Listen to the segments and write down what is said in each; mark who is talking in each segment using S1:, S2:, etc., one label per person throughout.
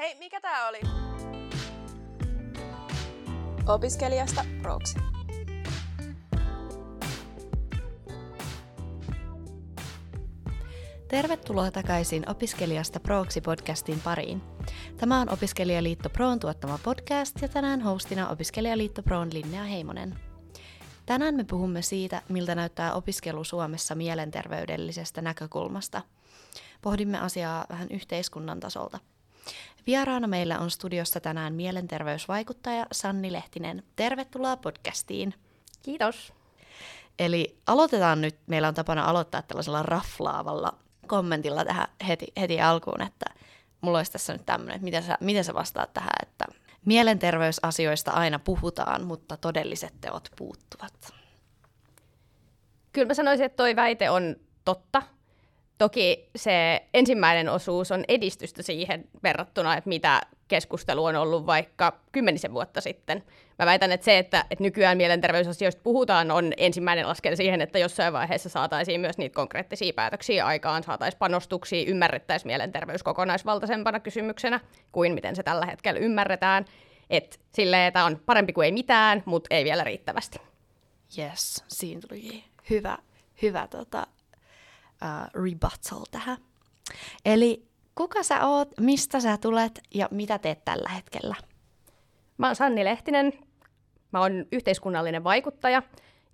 S1: Hei, mikä tää oli?
S2: Opiskelijasta proksi.
S3: Tervetuloa takaisin Opiskelijasta Proksi-podcastin pariin. Tämä on Opiskelijaliitto Proon tuottama podcast ja tänään hostina Opiskelijaliitto Proon Linnea Heimonen. Tänään me puhumme siitä, miltä näyttää opiskelu Suomessa mielenterveydellisestä näkökulmasta. Pohdimme asiaa vähän yhteiskunnan tasolta. Vieraana meillä on studiossa tänään mielenterveysvaikuttaja Sanni Lehtinen. Tervetuloa podcastiin.
S4: Kiitos.
S3: Eli aloitetaan nyt, meillä on tapana aloittaa tällaisella raflaavalla kommentilla tähän heti, heti alkuun, että mulla olisi tässä nyt tämmöinen, että miten sä, miten sä vastaat tähän, että mielenterveysasioista aina puhutaan, mutta todelliset teot puuttuvat.
S4: Kyllä mä sanoisin, että toi väite on totta. Toki se ensimmäinen osuus on edistystä siihen verrattuna, että mitä keskustelu on ollut vaikka kymmenisen vuotta sitten. Mä väitän, että se, että, että nykyään mielenterveysasioista puhutaan, on ensimmäinen askel siihen, että jossain vaiheessa saataisiin myös niitä konkreettisia päätöksiä aikaan, saataisiin panostuksia, ymmärrettäisiin mielenterveys kokonaisvaltaisempana kysymyksenä kuin miten se tällä hetkellä ymmärretään. Että silleen, että on parempi kuin ei mitään, mutta ei vielä riittävästi.
S3: Yes, siinä tuli hyvä, hyvä tota, uh, rebuttal tähän. Eli kuka sä oot, mistä sä tulet ja mitä teet tällä hetkellä?
S4: Mä oon Sanni Lehtinen. Mä oon yhteiskunnallinen vaikuttaja,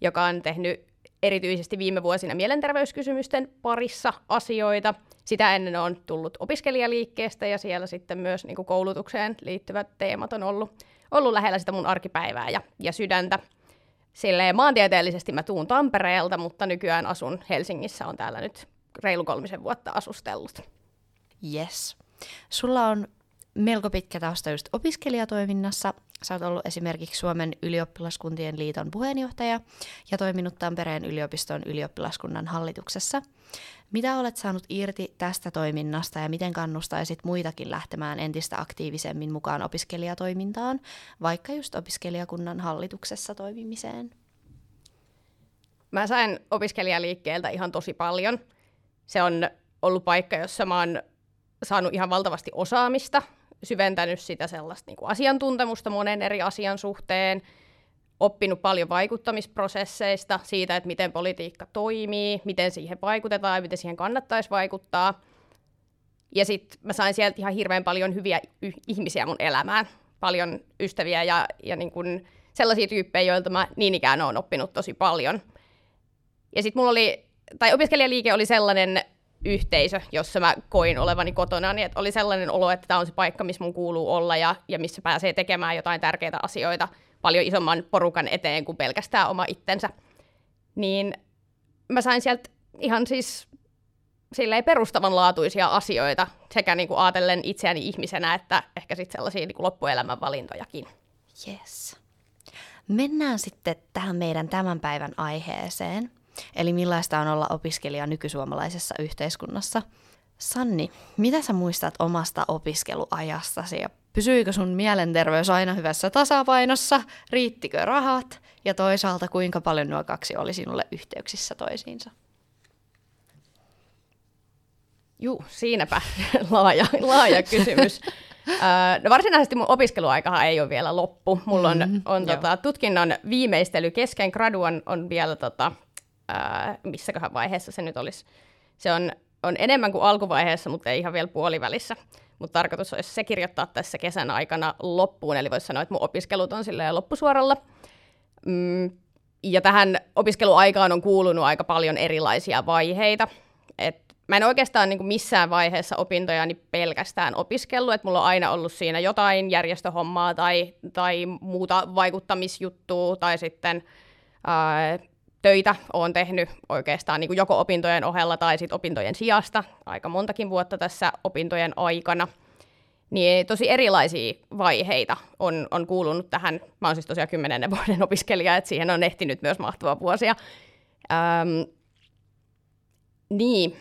S4: joka on tehnyt erityisesti viime vuosina mielenterveyskysymysten parissa asioita. Sitä ennen on tullut opiskelijaliikkeestä ja siellä sitten myös niin kuin koulutukseen liittyvät teemat on ollut, ollut lähellä sitä mun arkipäivää ja, ja sydäntä. Silleen maantieteellisesti mä tuun Tampereelta, mutta nykyään asun Helsingissä, on täällä nyt reilu kolmisen vuotta asustellut.
S3: Yes. Sulla on melko pitkä tausta just opiskelijatoiminnassa. Sä oot ollut esimerkiksi Suomen ylioppilaskuntien liiton puheenjohtaja ja toiminut Tampereen yliopiston ylioppilaskunnan hallituksessa. Mitä olet saanut irti tästä toiminnasta ja miten kannustaisit muitakin lähtemään entistä aktiivisemmin mukaan opiskelijatoimintaan, vaikka just opiskelijakunnan hallituksessa toimimiseen?
S4: Mä sain opiskelijaliikkeeltä ihan tosi paljon. Se on ollut paikka, jossa mä oon saanut ihan valtavasti osaamista, syventänyt sitä sellaista niin kuin asiantuntemusta monen eri asian suhteen, oppinut paljon vaikuttamisprosesseista, siitä, että miten politiikka toimii, miten siihen vaikutetaan ja miten siihen kannattaisi vaikuttaa. Ja sitten mä sain sieltä ihan hirveän paljon hyviä y- ihmisiä mun elämään, paljon ystäviä ja, ja niin kun sellaisia tyyppejä, joilta mä niin ikään olen oppinut tosi paljon. Ja sitten mulla oli, tai opiskelijaliike oli sellainen yhteisö, jossa mä koin olevani kotona, niin että oli sellainen olo, että tämä on se paikka, missä mun kuuluu olla ja, ja missä pääsee tekemään jotain tärkeitä asioita paljon isomman porukan eteen kuin pelkästään oma itsensä. Niin mä sain sieltä ihan siis silleen perustavanlaatuisia asioita, sekä niin kuin ajatellen itseäni ihmisenä, että ehkä sitten sellaisia niin kuin loppuelämän valintojakin.
S3: Yes. Mennään sitten tähän meidän tämän päivän aiheeseen. Eli millaista on olla opiskelija nykysuomalaisessa yhteiskunnassa. Sanni, mitä sä muistat omasta opiskeluajastasi ja pysyikö sun mielenterveys aina hyvässä tasapainossa, riittikö rahat ja toisaalta kuinka paljon nuo kaksi oli sinulle yhteyksissä toisiinsa?
S4: Juu, siinäpä laaja, laaja kysymys. no varsinaisesti mun opiskeluaikahan ei ole vielä loppu. Mulla on, mm, on tota, tutkinnon viimeistely kesken, gradu on, on vielä tota, ää, missäköhän vaiheessa se nyt olisi. Se on, on enemmän kuin alkuvaiheessa, mutta ei ihan vielä puolivälissä. Mutta tarkoitus olisi se kirjoittaa tässä kesän aikana loppuun, eli voisi sanoa, että mun opiskelut on silleen loppusuoralla. Mm, ja tähän opiskeluaikaan on kuulunut aika paljon erilaisia vaiheita. Et mä en oikeastaan niin missään vaiheessa opintojani pelkästään opiskellut, että mulla on aina ollut siinä jotain järjestöhommaa tai, tai muuta vaikuttamisjuttua tai sitten ää, töitä olen tehnyt oikeastaan niin kuin joko opintojen ohella tai sit opintojen sijasta aika montakin vuotta tässä opintojen aikana. Niin tosi erilaisia vaiheita on, on kuulunut tähän. Mä oon siis tosiaan kymmenennen vuoden opiskelija, että siihen on ehtinyt myös mahtua vuosia. Öm, niin.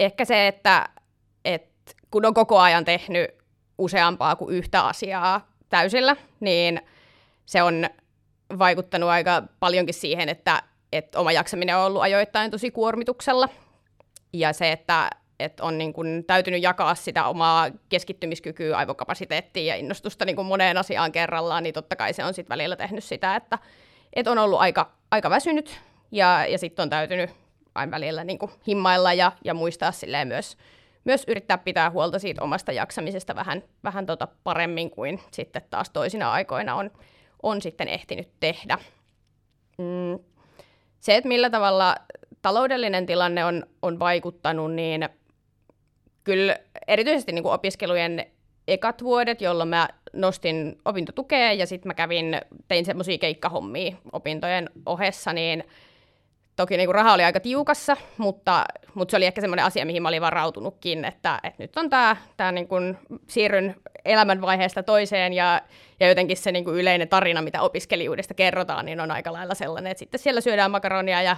S4: Ehkä se, että, että kun on koko ajan tehnyt useampaa kuin yhtä asiaa täysillä, niin se on vaikuttanut aika paljonkin siihen, että, että oma jaksaminen on ollut ajoittain tosi kuormituksella. Ja se, että että on niin kuin täytynyt jakaa sitä omaa keskittymiskykyä, aivokapasiteettia ja innostusta niin kuin moneen asiaan kerrallaan, niin totta kai se on sitten välillä tehnyt sitä, että, että on ollut aika, aika väsynyt ja, ja sitten on täytynyt aina välillä niin kuin himmailla ja, ja muistaa silleen myös, myös yrittää pitää huolta siitä omasta jaksamisesta vähän, vähän tota paremmin kuin sitten taas toisina aikoina on, on sitten ehtinyt tehdä. Mm. Se, että millä tavalla taloudellinen tilanne on, on vaikuttanut, niin kyllä erityisesti niin kuin opiskelujen ekat vuodet, jolloin mä nostin opintotukea ja sitten mä kävin, tein semmoisia keikkahommia opintojen ohessa, niin toki niin kuin raha oli aika tiukassa, mutta, mutta se oli ehkä semmoinen asia, mihin mä olin varautunutkin, että, että nyt on tämä, tämä niin kuin siirryn elämänvaiheesta toiseen ja, ja jotenkin se niin kuin yleinen tarina, mitä opiskelijuudesta kerrotaan, niin on aika lailla sellainen, että sitten siellä syödään makaronia ja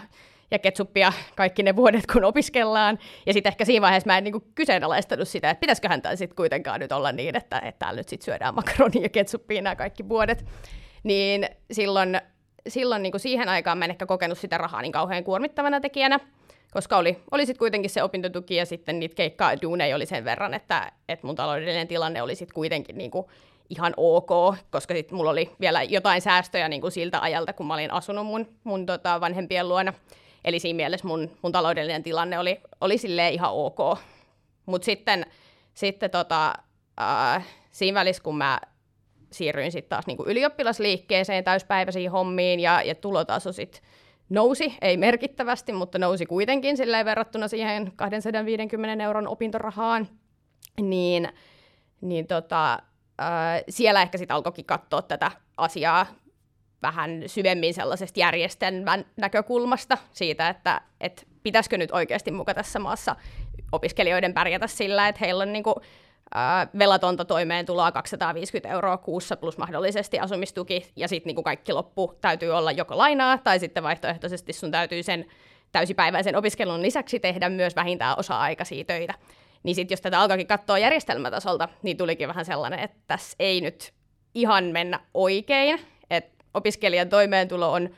S4: ja ketsuppia kaikki ne vuodet, kun opiskellaan. Ja sitten ehkä siinä vaiheessa mä en niinku kyseenalaistanut sitä, että pitäisiköhän tämä sitten kuitenkaan nyt olla niin, että, että täällä nyt sitten syödään makaronia ja ketsuppia nämä kaikki vuodet. Niin silloin, silloin niinku siihen aikaan mä en ehkä kokenut sitä rahaa niin kauhean kuormittavana tekijänä, koska oli, oli sitten kuitenkin se opintotuki ja sitten niitä keikkaa duuneja oli sen verran, että, että mun taloudellinen tilanne oli sitten kuitenkin niinku ihan ok, koska sitten mulla oli vielä jotain säästöjä niin kuin siltä ajalta, kun mä olin asunut mun, mun tota, vanhempien luona. Eli siinä mielessä mun, mun taloudellinen tilanne oli, oli silleen ihan ok. Mutta sitten, sitten tota, äh, siinä välissä, kun mä siirryin sitten taas niinku ylioppilasliikkeeseen täyspäiväisiin hommiin ja, ja tulotaso sitten nousi, ei merkittävästi, mutta nousi kuitenkin silleen verrattuna siihen 250 euron opintorahaan, niin, niin tota, äh, siellä ehkä sitten alkoikin katsoa tätä asiaa vähän syvemmin sellaisesta järjestelmän näkökulmasta siitä, että, että pitäisikö nyt oikeasti muka tässä maassa opiskelijoiden pärjätä sillä, että heillä on niin kuin, velatonta toimeentuloa 250 euroa kuussa plus mahdollisesti asumistuki, ja sitten niin kaikki loppu täytyy olla joko lainaa, tai sitten vaihtoehtoisesti sun täytyy sen täysipäiväisen opiskelun lisäksi tehdä myös vähintään osa-aikaisia töitä. Niin sitten jos tätä alkaakin katsoa järjestelmätasolta, niin tulikin vähän sellainen, että tässä ei nyt ihan mennä oikein, opiskelijan toimeentulo on,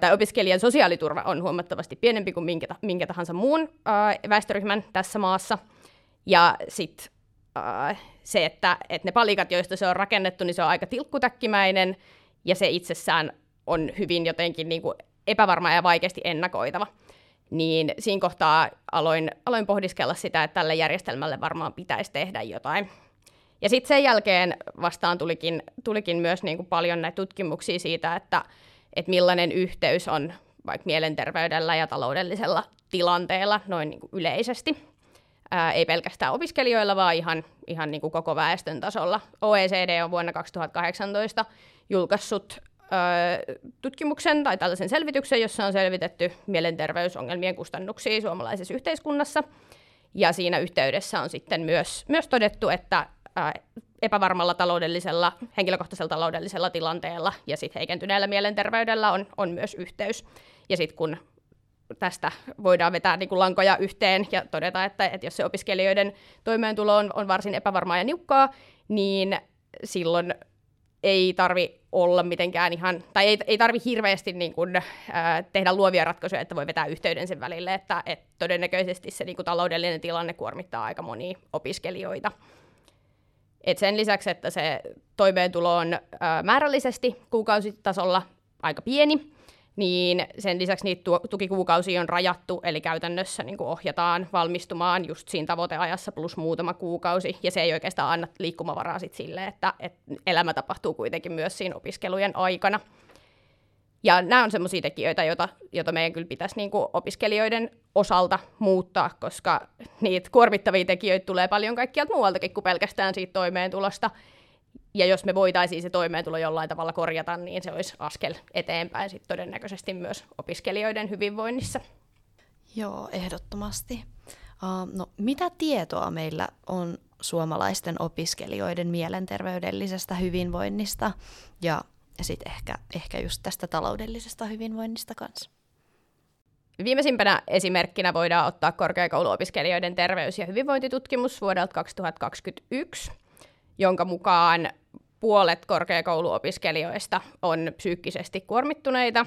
S4: tai opiskelijan sosiaaliturva on huomattavasti pienempi kuin minkä, minkä tahansa muun väestöryhmän tässä maassa. Ja sitten se, että, että ne palikat, joista se on rakennettu, niin se on aika tilkkutäkkimäinen, ja se itsessään on hyvin jotenkin niin kuin epävarma ja vaikeasti ennakoitava. Niin siinä kohtaa aloin, aloin pohdiskella sitä, että tälle järjestelmälle varmaan pitäisi tehdä jotain. Ja sitten sen jälkeen vastaan tulikin, tulikin myös niin kuin paljon näitä tutkimuksia siitä, että, että millainen yhteys on vaikka mielenterveydellä ja taloudellisella tilanteella noin niin kuin yleisesti. Ää, ei pelkästään opiskelijoilla, vaan ihan, ihan niin kuin koko väestön tasolla. OECD on vuonna 2018 julkaissut ää, tutkimuksen tai tällaisen selvityksen, jossa on selvitetty mielenterveysongelmien kustannuksia suomalaisessa yhteiskunnassa. Ja siinä yhteydessä on sitten myös, myös todettu, että epävarmalla taloudellisella, henkilökohtaisella taloudellisella tilanteella ja sitten heikentyneellä mielenterveydellä on, on myös yhteys. Ja sitten kun tästä voidaan vetää niin kuin lankoja yhteen ja todeta, että, että jos se opiskelijoiden toimeentulo on, on varsin epävarmaa ja niukkaa, niin silloin ei tarvi olla mitenkään ihan, tai ei, ei tarvi hirveästi niin kuin, ää, tehdä luovia ratkaisuja, että voi vetää yhteyden sen välille, että et todennäköisesti se niin kuin, taloudellinen tilanne kuormittaa aika monia opiskelijoita. Et sen lisäksi, että se toimeentulo on ä, määrällisesti kuukausitasolla aika pieni, niin sen lisäksi niitä tukikuukausia on rajattu, eli käytännössä niin ohjataan valmistumaan just siinä tavoiteajassa plus muutama kuukausi, ja se ei oikeastaan anna liikkumavaraa sit sille, että, että elämä tapahtuu kuitenkin myös siinä opiskelujen aikana. Ja nämä on sellaisia tekijöitä, joita, joita meidän kyllä pitäisi niin kuin opiskelijoiden osalta muuttaa, koska niitä kuormittavia tekijöitä tulee paljon kaikkialta muualtakin kuin pelkästään siitä toimeentulosta. Ja jos me voitaisiin se toimeentulo jollain tavalla korjata, niin se olisi askel eteenpäin sit todennäköisesti myös opiskelijoiden hyvinvoinnissa.
S3: Joo, ehdottomasti. Uh, no, mitä tietoa meillä on suomalaisten opiskelijoiden mielenterveydellisestä hyvinvoinnista ja sitten ehkä, ehkä just tästä taloudellisesta hyvinvoinnista kanssa.
S4: Viimeisimpänä esimerkkinä voidaan ottaa korkeakouluopiskelijoiden terveys- ja hyvinvointitutkimus vuodelta 2021, jonka mukaan puolet korkeakouluopiskelijoista on psyykkisesti kuormittuneita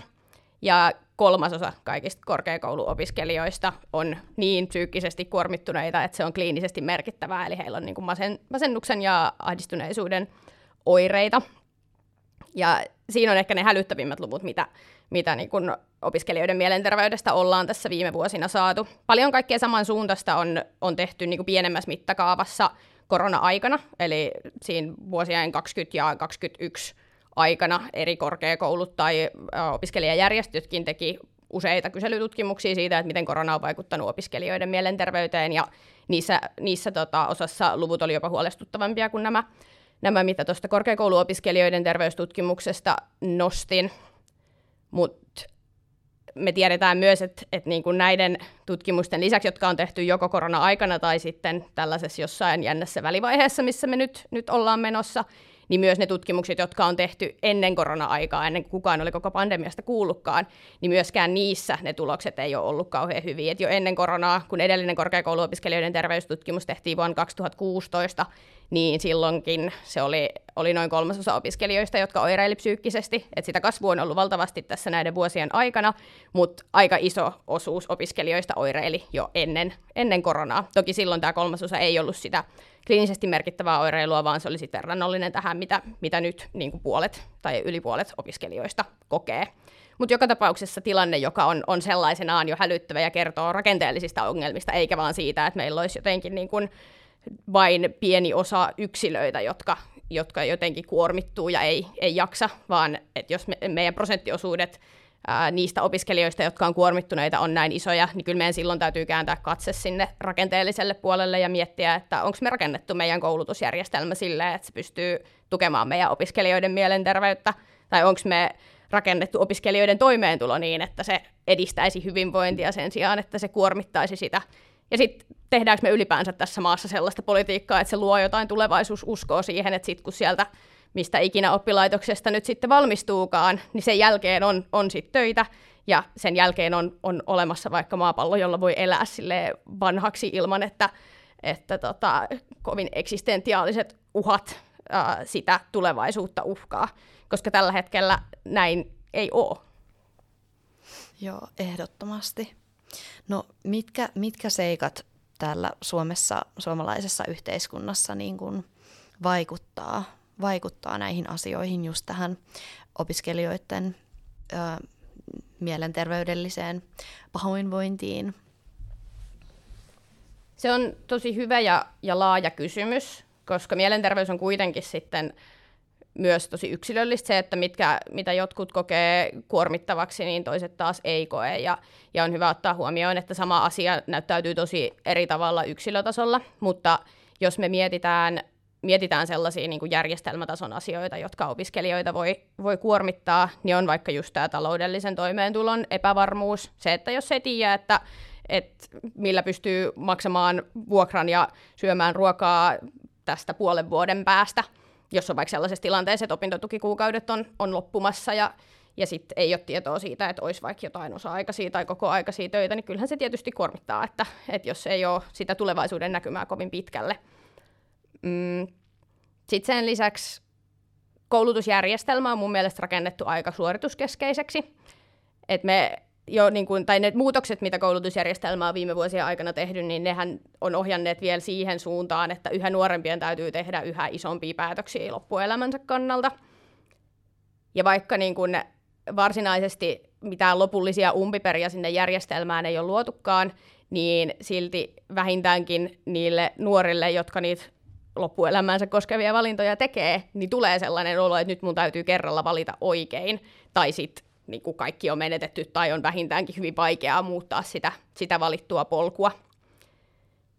S4: ja kolmasosa kaikista korkeakouluopiskelijoista on niin psyykkisesti kuormittuneita, että se on kliinisesti merkittävää, eli heillä on niin kuin masen, masennuksen ja ahdistuneisuuden oireita. Ja siinä on ehkä ne hälyttävimmät luvut, mitä, mitä niin kuin opiskelijoiden mielenterveydestä ollaan tässä viime vuosina saatu. Paljon kaikkea samansuuntaista on, on tehty niin kuin pienemmässä mittakaavassa korona-aikana, eli siinä vuosien 20 ja 2021 aikana eri korkeakoulut tai opiskelijajärjestötkin teki useita kyselytutkimuksia siitä, että miten korona on vaikuttanut opiskelijoiden mielenterveyteen, ja niissä, niissä tota, osassa luvut oli jopa huolestuttavampia kuin nämä, nämä mitä tuosta korkeakouluopiskelijoiden terveystutkimuksesta nostin. Mutta me tiedetään myös, että, että niin kuin näiden tutkimusten lisäksi, jotka on tehty joko korona-aikana tai sitten tällaisessa jossain jännässä välivaiheessa, missä me nyt, nyt ollaan menossa, niin myös ne tutkimukset, jotka on tehty ennen korona-aikaa, ennen kuin kukaan oli koko pandemiasta kuullutkaan, niin myöskään niissä ne tulokset ei ole ollut kauhean hyviä. Et jo ennen koronaa, kun edellinen korkeakouluopiskelijoiden terveystutkimus tehtiin vuonna 2016, niin silloinkin se oli, oli noin kolmasosa opiskelijoista, jotka oireili psyykkisesti. Et sitä kasvua on ollut valtavasti tässä näiden vuosien aikana, mutta aika iso osuus opiskelijoista oireili jo ennen, ennen koronaa. Toki silloin tämä kolmasosa ei ollut sitä kliinisesti merkittävää oireilua, vaan se oli sitten verrannollinen tähän, mitä, mitä nyt niin kuin puolet tai yli puolet opiskelijoista kokee. Mutta joka tapauksessa tilanne, joka on, on sellaisenaan jo hälyttävä ja kertoo rakenteellisista ongelmista, eikä vaan siitä, että meillä olisi jotenkin niin kuin vain pieni osa yksilöitä, jotka, jotka jotenkin kuormittuu ja ei, ei jaksa, vaan että jos me, meidän prosenttiosuudet ää, niistä opiskelijoista, jotka on kuormittuneita, on näin isoja, niin kyllä meidän silloin täytyy kääntää katse sinne rakenteelliselle puolelle ja miettiä, että onko me rakennettu meidän koulutusjärjestelmä silleen, että se pystyy tukemaan meidän opiskelijoiden mielenterveyttä, tai onko me rakennettu opiskelijoiden toimeentulo niin, että se edistäisi hyvinvointia sen sijaan, että se kuormittaisi sitä. Ja sitten tehdäänkö me ylipäänsä tässä maassa sellaista politiikkaa, että se luo jotain tulevaisuususkoa siihen, että sitten kun sieltä mistä ikinä oppilaitoksesta nyt sitten valmistuukaan, niin sen jälkeen on, on sitten töitä, ja sen jälkeen on, on olemassa vaikka maapallo, jolla voi elää sille vanhaksi ilman, että, että tota, kovin eksistentiaaliset uhat ää, sitä tulevaisuutta uhkaa, koska tällä hetkellä näin ei ole.
S3: Joo, ehdottomasti. No mitkä, mitkä seikat täällä Suomessa, suomalaisessa yhteiskunnassa niin kuin vaikuttaa, vaikuttaa näihin asioihin, just tähän opiskelijoiden ö, mielenterveydelliseen pahoinvointiin?
S4: Se on tosi hyvä ja, ja laaja kysymys, koska mielenterveys on kuitenkin sitten myös tosi yksilöllistä se, että mitkä, mitä jotkut kokee kuormittavaksi, niin toiset taas ei koe. Ja, ja on hyvä ottaa huomioon, että sama asia näyttäytyy tosi eri tavalla yksilötasolla, mutta jos me mietitään, mietitään sellaisia niin kuin järjestelmätason asioita, jotka opiskelijoita voi, voi kuormittaa, niin on vaikka just tämä taloudellisen toimeentulon epävarmuus. Se, että jos ei tiedä, että että millä pystyy maksamaan vuokran ja syömään ruokaa tästä puolen vuoden päästä – jos on vaikka sellaisessa tilanteessa, että opintotukikuukaudet on, on loppumassa ja, ja sitten ei ole tietoa siitä, että olisi vaikka jotain osa-aikaisia tai koko aikaisia töitä, niin kyllähän se tietysti kuormittaa, että, että jos ei ole sitä tulevaisuuden näkymää kovin pitkälle. Mm. Sitten sen lisäksi koulutusjärjestelmä on mun mielestä rakennettu aika suorituskeskeiseksi. Et me jo, niin kuin, tai ne muutokset, mitä koulutusjärjestelmä on viime vuosien aikana tehnyt, niin nehän on ohjanneet vielä siihen suuntaan, että yhä nuorempien täytyy tehdä yhä isompia päätöksiä loppuelämänsä kannalta. Ja vaikka niin kuin varsinaisesti mitään lopullisia umpiperiä sinne järjestelmään ei ole luotukaan, niin silti vähintäänkin niille nuorille, jotka niitä loppuelämäänsä koskevia valintoja tekee, niin tulee sellainen olo, että nyt mun täytyy kerralla valita oikein, tai sitten niin kuin kaikki on menetetty tai on vähintäänkin hyvin vaikeaa muuttaa sitä, sitä valittua polkua.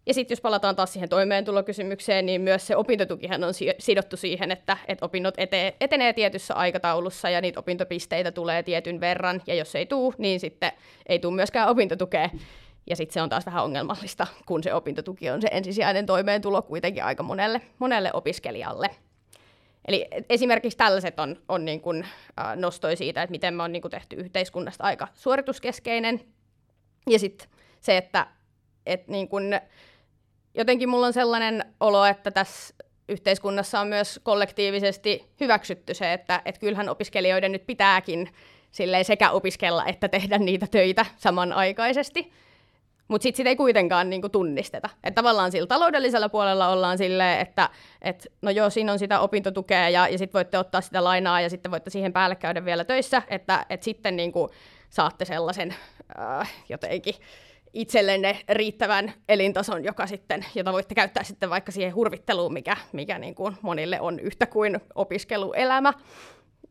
S4: Ja sitten jos palataan taas siihen toimeentulokysymykseen, niin myös se opintotukihan on sidottu siihen, että, että opinnot ete, etenee tietyssä aikataulussa ja niitä opintopisteitä tulee tietyn verran, ja jos ei tule, niin sitten ei tule myöskään opintotukea. Ja sitten se on taas vähän ongelmallista, kun se opintotuki on se ensisijainen toimeentulo kuitenkin aika monelle, monelle opiskelijalle. Eli esimerkiksi tällaiset on, on niin kuin, äh, nostoi siitä, että miten me on niin kuin tehty yhteiskunnasta aika suorituskeskeinen. Ja sitten se, että et niin kuin, jotenkin mulla on sellainen olo, että tässä yhteiskunnassa on myös kollektiivisesti hyväksytty se, että et kyllähän opiskelijoiden nyt pitääkin sekä opiskella että tehdä niitä töitä samanaikaisesti. Mutta sitten sitä ei kuitenkaan niinku tunnisteta. Että tavallaan sillä taloudellisella puolella ollaan silleen, että et, no joo, siinä on sitä opintotukea ja, ja sitten voitte ottaa sitä lainaa ja sitten voitte siihen päälle käydä vielä töissä, että et sitten niinku saatte sellaisen äh, jotenkin itsellenne riittävän elintason, joka sitten, jota voitte käyttää sitten vaikka siihen hurvitteluun, mikä, mikä niin kuin monille on yhtä kuin opiskeluelämä.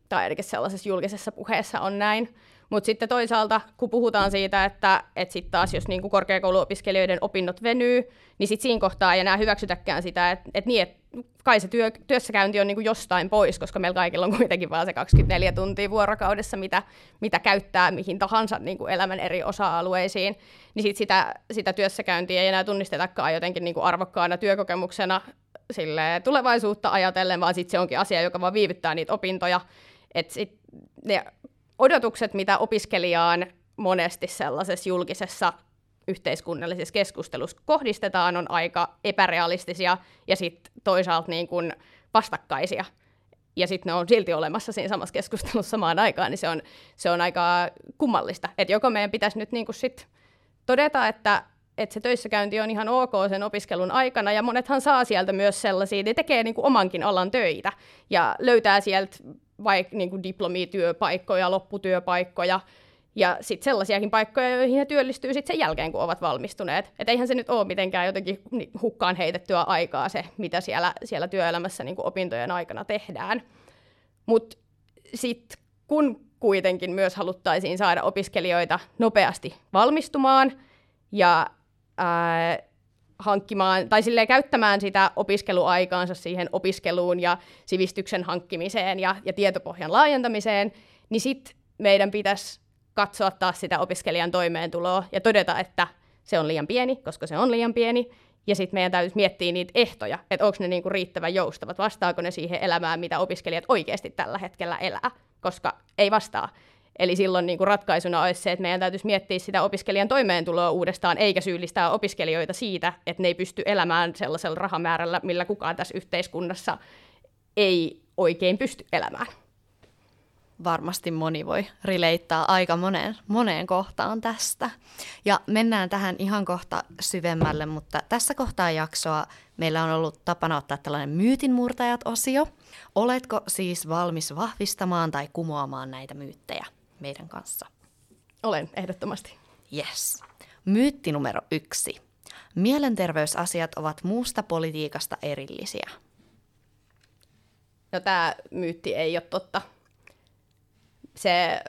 S4: Tai ainakin sellaisessa julkisessa puheessa on näin. Mutta sitten toisaalta, kun puhutaan siitä, että, että sitten taas jos niinku korkeakouluopiskelijoiden opinnot venyy, niin sitten siinä kohtaa ei enää hyväksytäkään sitä, että, että niin, että kai se työ, työssäkäynti on niinku jostain pois, koska meillä kaikilla on kuitenkin vain se 24 tuntia vuorokaudessa, mitä, mitä käyttää mihin tahansa niinku elämän eri osa-alueisiin, niin sit sitä, sitä työssäkäyntiä ei enää tunnistetakaan jotenkin niinku arvokkaana työkokemuksena sille tulevaisuutta ajatellen, vaan sitten se onkin asia, joka vaan viivyttää niitä opintoja. Että sit ne odotukset, mitä opiskelijaan monesti sellaisessa julkisessa yhteiskunnallisessa keskustelussa kohdistetaan, on aika epärealistisia ja sitten toisaalta niin kuin vastakkaisia. Ja sitten ne on silti olemassa siinä samassa keskustelussa samaan aikaan, niin se on, se on aika kummallista. Että joko meidän pitäisi nyt niin kuin sit todeta, että, että se töissäkäynti on ihan ok sen opiskelun aikana, ja monethan saa sieltä myös sellaisia, ne tekee niin kuin omankin alan töitä, ja löytää sieltä vaikka niin kuin diplomityöpaikkoja, lopputyöpaikkoja, ja sitten sellaisiakin paikkoja, joihin he työllistyy sitten sen jälkeen, kun ovat valmistuneet. Et eihän se nyt ole mitenkään jotenkin hukkaan heitettyä aikaa se, mitä siellä, siellä työelämässä niin opintojen aikana tehdään. Mutta sitten kun kuitenkin myös haluttaisiin saada opiskelijoita nopeasti valmistumaan ja ää, hankkimaan tai silleen käyttämään sitä opiskeluaikaansa siihen opiskeluun ja sivistyksen hankkimiseen ja, ja tietopohjan laajentamiseen, niin sitten meidän pitäisi katsoa taas sitä opiskelijan toimeentuloa ja todeta, että se on liian pieni, koska se on liian pieni, ja sitten meidän täytyisi miettiä niitä ehtoja, että onko ne niinku riittävän joustavat, vastaako ne siihen elämään, mitä opiskelijat oikeasti tällä hetkellä elää, koska ei vastaa. Eli silloin niin kuin ratkaisuna olisi se, että meidän täytyisi miettiä sitä opiskelijan toimeentuloa uudestaan, eikä syyllistää opiskelijoita siitä, että ne ei pysty elämään sellaisella rahamäärällä, millä kukaan tässä yhteiskunnassa ei oikein pysty elämään.
S3: Varmasti moni voi rileittaa aika moneen, moneen kohtaan tästä. Ja mennään tähän ihan kohta syvemmälle, mutta tässä kohtaa jaksoa meillä on ollut tapana ottaa tällainen myytinmurtajat-osio. Oletko siis valmis vahvistamaan tai kumoamaan näitä myyttejä? Meidän kanssa?
S4: Olen, ehdottomasti.
S3: Yes. Myytti numero yksi. Mielenterveysasiat ovat muusta politiikasta erillisiä.
S4: No tämä myytti ei ole totta. Se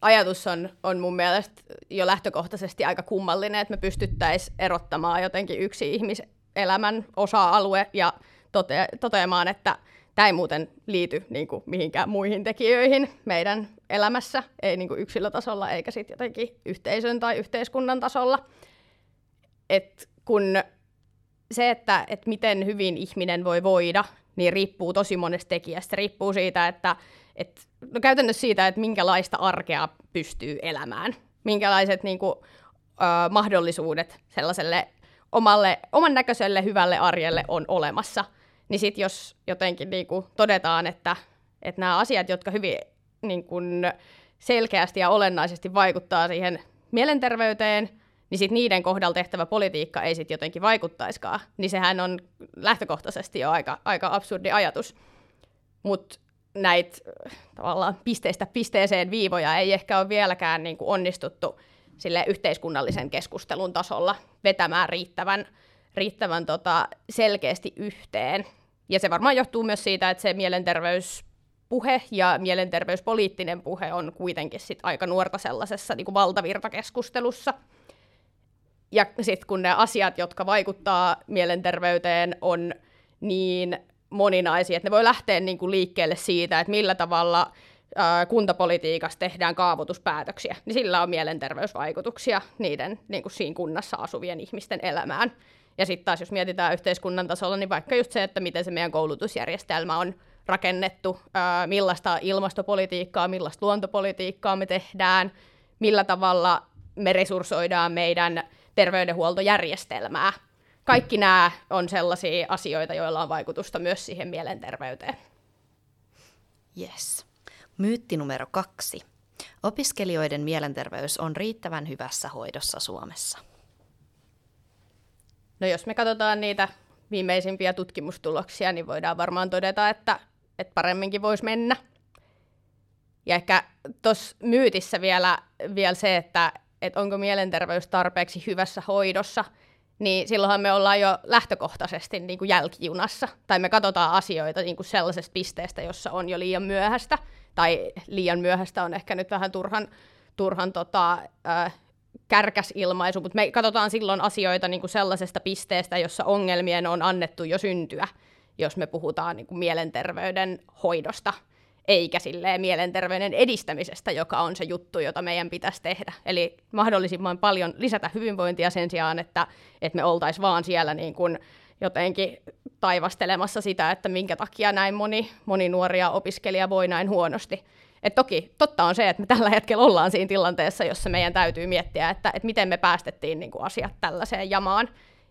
S4: ajatus on, on mun mielestä jo lähtökohtaisesti aika kummallinen, että me pystyttäisiin erottamaan jotenkin yksi ihmiselämän osa-alue ja tote- toteamaan, että tämä ei muuten liity niin kuin, mihinkään muihin tekijöihin meidän elämässä, ei niin kuin yksilötasolla eikä sitten jotenkin yhteisön tai yhteiskunnan tasolla. Et kun se, että, että miten hyvin ihminen voi voida, niin riippuu tosi monesta tekijästä. Riippuu siitä, että, että no käytännössä siitä, että minkälaista arkea pystyy elämään, minkälaiset niin kuin, ö, mahdollisuudet sellaiselle omalle, oman näköiselle hyvälle arjelle on olemassa. Niin sitten jos jotenkin niin kuin todetaan, että, että nämä asiat, jotka hyvin niin kun selkeästi ja olennaisesti vaikuttaa siihen mielenterveyteen, niin sit niiden kohdalla tehtävä politiikka ei sitten jotenkin vaikuttaiskaan. Niin sehän on lähtökohtaisesti jo aika, aika absurdi ajatus. Mutta näitä tavallaan pisteestä pisteeseen viivoja ei ehkä ole vieläkään niin kuin onnistuttu sille yhteiskunnallisen keskustelun tasolla vetämään riittävän, riittävän tota selkeästi yhteen. Ja se varmaan johtuu myös siitä, että se mielenterveys puhe ja mielenterveyspoliittinen puhe on kuitenkin sit aika nuorta sellaisessa niin kuin valtavirtakeskustelussa. Ja sitten kun ne asiat, jotka vaikuttaa mielenterveyteen, on niin moninaisia, että ne voi lähteä niin kuin liikkeelle siitä, että millä tavalla ää, kuntapolitiikassa tehdään kaavoituspäätöksiä, niin sillä on mielenterveysvaikutuksia niiden niin kuin siinä kunnassa asuvien ihmisten elämään. Ja sitten taas jos mietitään yhteiskunnan tasolla, niin vaikka just se, että miten se meidän koulutusjärjestelmä on rakennettu, millaista ilmastopolitiikkaa, millaista luontopolitiikkaa me tehdään, millä tavalla me resurssoidaan meidän terveydenhuoltojärjestelmää. Kaikki nämä on sellaisia asioita, joilla on vaikutusta myös siihen mielenterveyteen.
S3: Yes. Myytti numero kaksi. Opiskelijoiden mielenterveys on riittävän hyvässä hoidossa Suomessa.
S4: No jos me katsotaan niitä viimeisimpiä tutkimustuloksia, niin voidaan varmaan todeta, että, että paremminkin voisi mennä. Ja ehkä tuossa myytissä vielä, vielä se, että, että onko mielenterveys tarpeeksi hyvässä hoidossa, niin silloinhan me ollaan jo lähtökohtaisesti niin kuin jälkijunassa. Tai me katsotaan asioita niin kuin sellaisesta pisteestä, jossa on jo liian myöhäistä. Tai liian myöhäistä on ehkä nyt vähän turhan, turhan tota, äh, kärkäs ilmaisu, mutta me katsotaan silloin asioita niin kuin sellaisesta pisteestä, jossa ongelmien on annettu jo syntyä, jos me puhutaan niin kuin mielenterveyden hoidosta, eikä silleen mielenterveyden edistämisestä, joka on se juttu, jota meidän pitäisi tehdä. Eli mahdollisimman paljon lisätä hyvinvointia sen sijaan, että, että me oltaisiin vaan siellä niin kuin jotenkin taivastelemassa sitä, että minkä takia näin moni, moni nuoria opiskelija voi näin huonosti. Et toki totta on se, että me tällä hetkellä ollaan siinä tilanteessa, jossa meidän täytyy miettiä, että, että miten me päästettiin niin kuin asiat tällaiseen jamaan.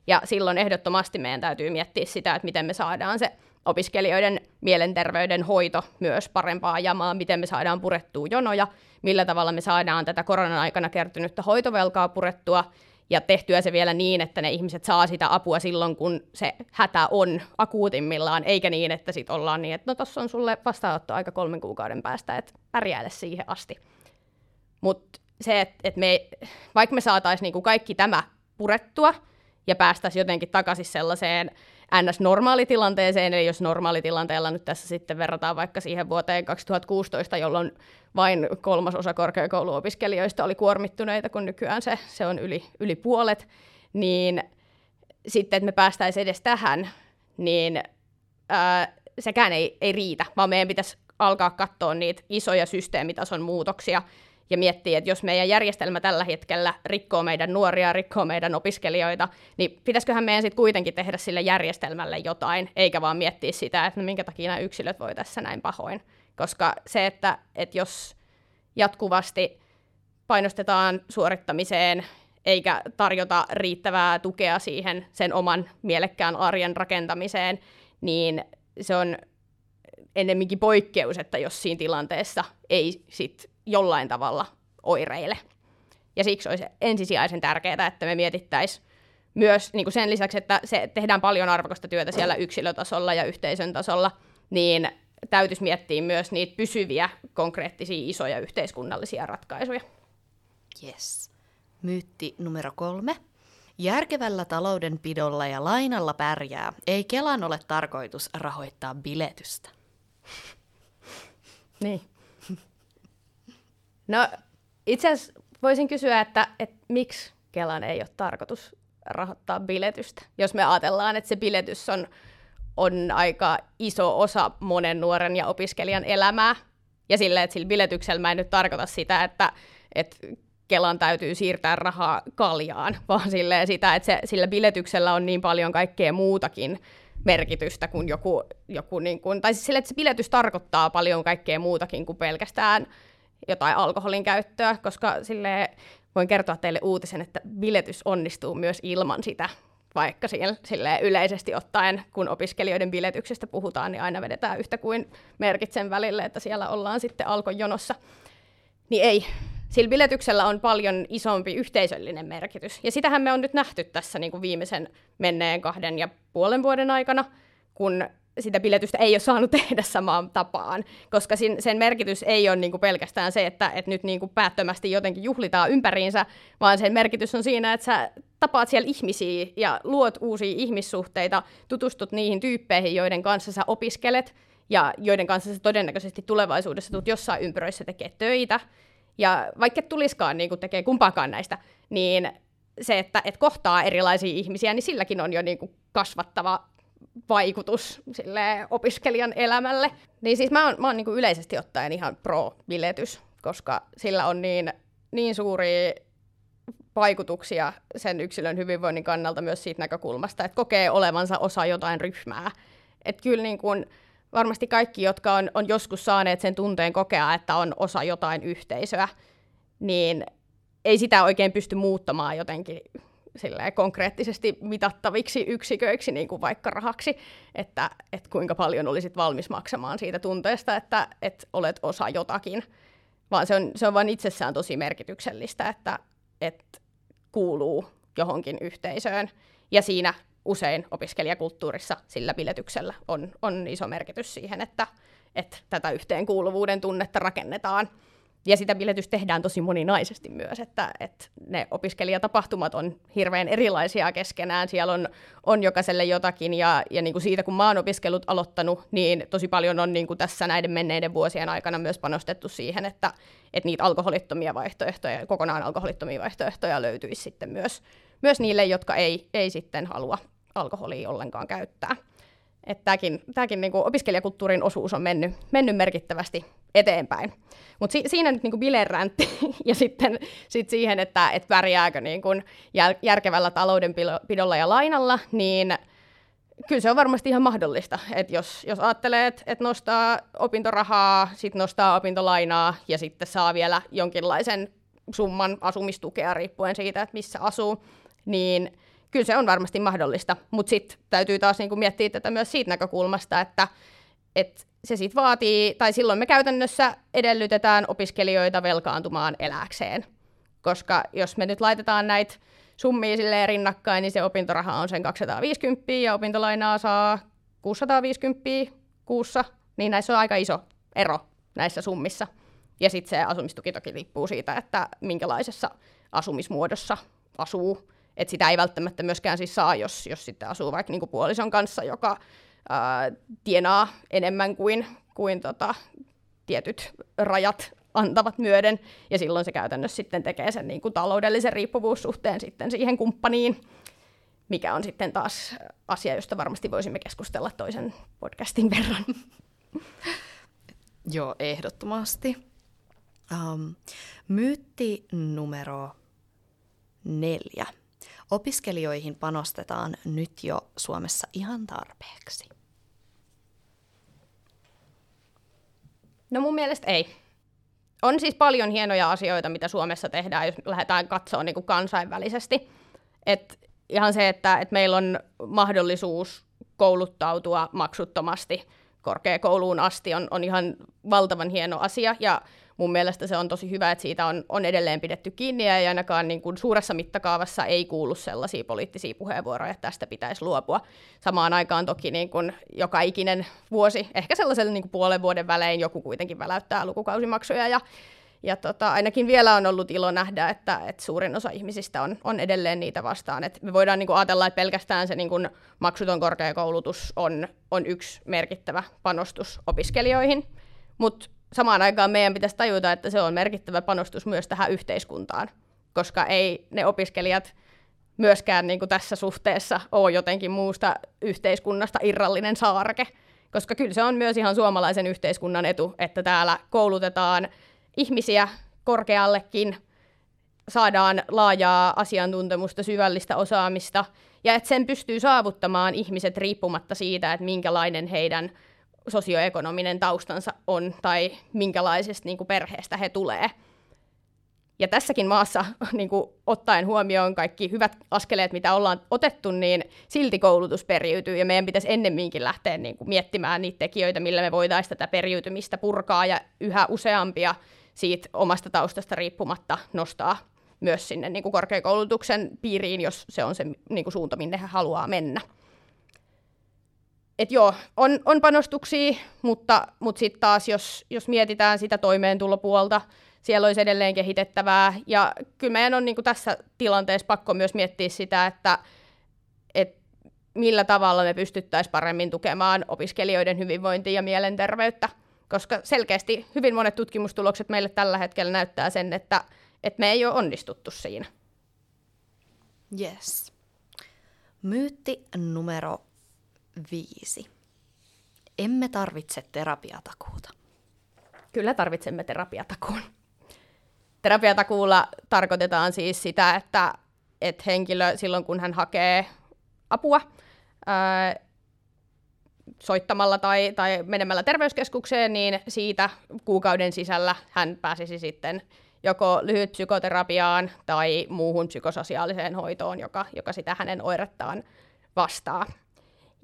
S4: Ja silloin ehdottomasti meidän täytyy miettiä sitä, että miten me saadaan se opiskelijoiden mielenterveyden hoito myös parempaa jamaa, miten me saadaan purettua jonoja, millä tavalla me saadaan tätä koronan aikana kertynyttä hoitovelkaa purettua, ja tehtyä se vielä niin, että ne ihmiset saa sitä apua silloin, kun se hätä on akuutimmillaan, eikä niin, että sit ollaan niin, että no tossa on sulle vastaanotto aika kolmen kuukauden päästä, että pärjääle siihen asti. Mutta se, että et me, vaikka me saataisiin niinku kaikki tämä purettua ja päästäisiin jotenkin takaisin sellaiseen NS-normaalitilanteeseen, eli jos normaalitilanteella nyt tässä sitten verrataan vaikka siihen vuoteen 2016, jolloin vain kolmasosa korkeakouluopiskelijoista oli kuormittuneita, kun nykyään se, se on yli, yli puolet, niin sitten, että me päästäisiin edes tähän, niin ää, sekään ei, ei riitä, vaan meidän pitäisi alkaa katsoa niitä isoja systeemitason muutoksia, ja miettii, että jos meidän järjestelmä tällä hetkellä rikkoo meidän nuoria, rikkoo meidän opiskelijoita, niin pitäisiköhän meidän sitten kuitenkin tehdä sille järjestelmälle jotain, eikä vaan miettiä sitä, että no minkä takia nämä yksilöt voi tässä näin pahoin. Koska se, että, että jos jatkuvasti painostetaan suorittamiseen eikä tarjota riittävää tukea siihen sen oman mielekkään arjen rakentamiseen, niin se on ennemminkin poikkeus, että jos siinä tilanteessa ei sit jollain tavalla oireile. Ja siksi olisi ensisijaisen tärkeää, että me mietittäisiin myös niin kuin sen lisäksi, että se tehdään paljon arvokasta työtä siellä yksilötasolla ja yhteisön tasolla, niin täytyisi miettiä myös niitä pysyviä, konkreettisia, isoja yhteiskunnallisia ratkaisuja.
S3: Yes. Myytti numero kolme. Järkevällä taloudenpidolla ja lainalla pärjää. Ei Kelan ole tarkoitus rahoittaa biletystä.
S4: Niin. No itse asiassa voisin kysyä, että, että miksi Kelan ei ole tarkoitus rahoittaa biletystä, jos me ajatellaan, että se biletys on, on aika iso osa monen nuoren ja opiskelijan elämää. Ja sille, että sillä biletyksellä mä en nyt tarkoita sitä, että, että Kelan täytyy siirtää rahaa kaljaan, vaan silleen sitä, että se, sillä biletyksellä on niin paljon kaikkea muutakin merkitystä kuin joku, joku niin kuin, tai siis sille, että se biletys tarkoittaa paljon kaikkea muutakin kuin pelkästään jotain alkoholin käyttöä, koska sille voin kertoa teille uutisen, että biletys onnistuu myös ilman sitä, vaikka sille yleisesti ottaen, kun opiskelijoiden biletyksestä puhutaan, niin aina vedetään yhtä kuin merkitsen välille, että siellä ollaan sitten alkojonossa. Niin ei, sillä biletyksellä on paljon isompi yhteisöllinen merkitys. Ja sitähän me on nyt nähty tässä niin kuin viimeisen menneen kahden ja puolen vuoden aikana, kun sitä biletystä ei ole saanut tehdä samaan tapaan, koska sen, sen merkitys ei ole niin kuin pelkästään se, että, että nyt niin kuin päättömästi jotenkin juhlitaan ympäriinsä, vaan sen merkitys on siinä, että sä tapaat siellä ihmisiä ja luot uusia ihmissuhteita, tutustut niihin tyyppeihin, joiden kanssa sä opiskelet ja joiden kanssa sä todennäköisesti tulevaisuudessa tulet jossain ympyröissä tekee töitä. Ja vaikka et tuliskaan niin tekee kumpaakaan näistä, niin se, että et kohtaa erilaisia ihmisiä, niin silläkin on jo niin kuin kasvattava vaikutus sille opiskelijan elämälle. Niin siis mä oon, mä oon niin kuin yleisesti ottaen ihan pro-biletys, koska sillä on niin, niin suuria vaikutuksia sen yksilön hyvinvoinnin kannalta myös siitä näkökulmasta, että kokee olevansa osa jotain ryhmää. Että kyllä niin kuin, varmasti kaikki, jotka on, on joskus saaneet sen tunteen kokea, että on osa jotain yhteisöä, niin ei sitä oikein pysty muuttamaan jotenkin konkreettisesti mitattaviksi yksiköiksi, niin kuin vaikka rahaksi, että, että kuinka paljon olisit valmis maksamaan siitä tunteesta, että, että olet osa jotakin, vaan se on, se on vain itsessään tosi merkityksellistä, että, että kuuluu johonkin yhteisöön. Ja siinä usein opiskelijakulttuurissa sillä biletyksellä on, on iso merkitys siihen, että, että tätä yhteenkuuluvuuden tunnetta rakennetaan. Ja sitä biletystä tehdään tosi moninaisesti myös, että, että ne opiskelijatapahtumat on hirveän erilaisia keskenään. Siellä on, on jokaiselle jotakin, ja, ja niin kuin siitä kun mä oon opiskelut aloittanut, niin tosi paljon on niin kuin tässä näiden menneiden vuosien aikana myös panostettu siihen, että, että niitä alkoholittomia vaihtoehtoja, kokonaan alkoholittomia vaihtoehtoja löytyisi sitten myös, myös niille, jotka ei, ei sitten halua alkoholia ollenkaan käyttää. Että tämäkin, tämäkin niin kuin opiskelijakulttuurin osuus on mennyt, mennyt merkittävästi eteenpäin. Mutta si, siinä nyt niin bileräntti ja sitten sit siihen, että et pärjääkö niin kuin järkevällä taloudenpidolla ja lainalla, niin kyllä se on varmasti ihan mahdollista. Et jos, jos ajattelee, että et nostaa opintorahaa, sitten nostaa opintolainaa ja sitten saa vielä jonkinlaisen summan asumistukea riippuen siitä, että missä asuu, niin kyllä se on varmasti mahdollista. Mutta sitten täytyy taas niinku miettiä tätä myös siitä näkökulmasta, että et se sitten vaatii, tai silloin me käytännössä edellytetään opiskelijoita velkaantumaan eläkseen. Koska jos me nyt laitetaan näitä summia silleen rinnakkain, niin se opintoraha on sen 250 ja opintolainaa saa 650 kuussa, niin näissä on aika iso ero näissä summissa. Ja sitten se asumistuki toki riippuu siitä, että minkälaisessa asumismuodossa asuu. Että sitä ei välttämättä myöskään siis saa, jos, jos sitten asuu vaikka niinku puolison kanssa, joka ää, tienaa enemmän kuin, kuin tota, tietyt rajat antavat myöden, ja silloin se käytännössä sitten tekee sen niin kuin taloudellisen riippuvuussuhteen sitten siihen kumppaniin, mikä on sitten taas asia, josta varmasti voisimme keskustella toisen podcastin verran.
S3: Joo, ehdottomasti. Um, myytti numero neljä. Opiskelijoihin panostetaan nyt jo Suomessa ihan tarpeeksi.
S4: No mun mielestä ei. On siis paljon hienoja asioita, mitä Suomessa tehdään, jos lähdetään katsoa niin kuin kansainvälisesti. Et ihan se, että, että meillä on mahdollisuus kouluttautua maksuttomasti korkeakouluun asti, on, on ihan valtavan hieno asia. Ja mun mielestä se on tosi hyvä, että siitä on, on edelleen pidetty kiinni ja ei ainakaan niin kuin suuressa mittakaavassa ei kuulu sellaisia poliittisia puheenvuoroja, että tästä pitäisi luopua. Samaan aikaan toki niin kuin joka ikinen vuosi, ehkä sellaisella niin kuin puolen vuoden välein joku kuitenkin väläyttää lukukausimaksuja ja ja tota, ainakin vielä on ollut ilo nähdä, että, että suurin osa ihmisistä on, on edelleen niitä vastaan. Et me voidaan niin kuin ajatella, että pelkästään se niin kuin maksuton korkeakoulutus on, on yksi merkittävä panostus opiskelijoihin, mutta samaan aikaan meidän pitäisi tajuta, että se on merkittävä panostus myös tähän yhteiskuntaan, koska ei ne opiskelijat myöskään niin kuin tässä suhteessa ole jotenkin muusta yhteiskunnasta irrallinen saarke, koska kyllä se on myös ihan suomalaisen yhteiskunnan etu, että täällä koulutetaan ihmisiä korkeallekin, saadaan laajaa asiantuntemusta, syvällistä osaamista, ja että sen pystyy saavuttamaan ihmiset riippumatta siitä, että minkälainen heidän sosioekonominen taustansa on tai minkälaisesta niin kuin perheestä he tulee. Ja tässäkin maassa, niin kuin ottaen huomioon kaikki hyvät askeleet, mitä ollaan otettu, niin silti koulutus periytyy ja meidän pitäisi ennemminkin lähteä niin kuin miettimään niitä tekijöitä, millä me voitaisiin tätä periytymistä purkaa ja yhä useampia siitä omasta taustasta riippumatta nostaa myös sinne niin kuin korkeakoulutuksen piiriin, jos se on se niin kuin suunta, minne he haluaa mennä et joo, on, on panostuksia, mutta, mutta sitten taas jos, jos mietitään sitä toimeentulopuolta, siellä olisi edelleen kehitettävää. Ja kyllä meidän on niin kuin tässä tilanteessa pakko myös miettiä sitä, että, että millä tavalla me pystyttäisiin paremmin tukemaan opiskelijoiden hyvinvointia ja mielenterveyttä. Koska selkeästi hyvin monet tutkimustulokset meille tällä hetkellä näyttää sen, että, että me ei ole onnistuttu siinä.
S3: Yes. Myytti numero Viisi. Emme tarvitse terapiatakuuta.
S4: Kyllä tarvitsemme terapiatakuun. Terapiatakuulla tarkoitetaan siis sitä, että, että henkilö silloin kun hän hakee apua ää, soittamalla tai, tai menemällä terveyskeskukseen, niin siitä kuukauden sisällä hän pääsisi sitten joko lyhyt psykoterapiaan tai muuhun psykososiaaliseen hoitoon, joka, joka sitä hänen oirettaan vastaa.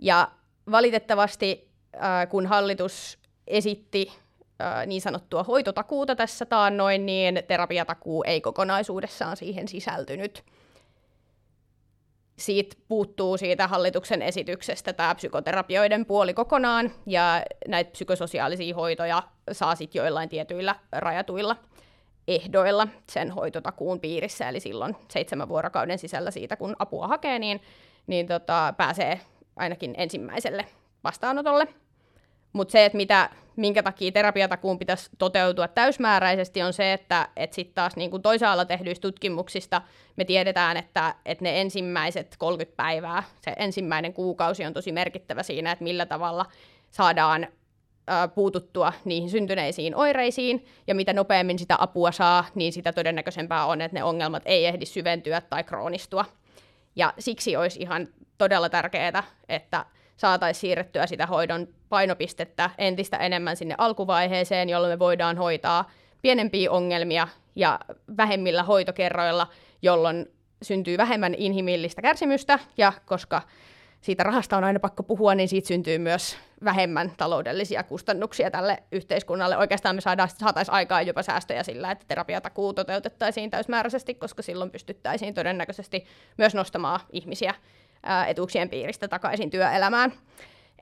S4: Ja valitettavasti, äh, kun hallitus esitti niin sanottua hoitotakuuta tässä taannoin, niin terapiatakuu ei kokonaisuudessaan siihen sisältynyt. Siitä puuttuu siitä hallituksen esityksestä tämä psykoterapioiden puoli kokonaan, ja näitä psykososiaalisia hoitoja saa sitten joillain tietyillä rajatuilla ehdoilla sen hoitotakuun piirissä, eli silloin seitsemän vuorokauden sisällä siitä, kun apua hakee, niin, niin tota, pääsee ainakin ensimmäiselle vastaanotolle. Mutta se, että mitä, minkä takia terapiatakuun pitäisi toteutua täysmääräisesti, on se, että et sitten taas niin kuin toisaalla tehdyistä tutkimuksista me tiedetään, että, että ne ensimmäiset 30 päivää, se ensimmäinen kuukausi on tosi merkittävä siinä, että millä tavalla saadaan puututtua niihin syntyneisiin oireisiin, ja mitä nopeammin sitä apua saa, niin sitä todennäköisempää on, että ne ongelmat ei ehdi syventyä tai kroonistua. Ja siksi olisi ihan todella tärkeää, että saataisiin siirrettyä sitä hoidon painopistettä entistä enemmän sinne alkuvaiheeseen, jolloin me voidaan hoitaa pienempiä ongelmia ja vähemmillä hoitokerroilla, jolloin syntyy vähemmän inhimillistä kärsimystä, ja koska siitä rahasta on aina pakko puhua, niin siitä syntyy myös vähemmän taloudellisia kustannuksia tälle yhteiskunnalle. Oikeastaan me saadaan, saataisiin aikaan jopa säästöjä sillä, että terapiatakuu toteutettaisiin täysmääräisesti, koska silloin pystyttäisiin todennäköisesti myös nostamaan ihmisiä etuuksien piiristä takaisin työelämään.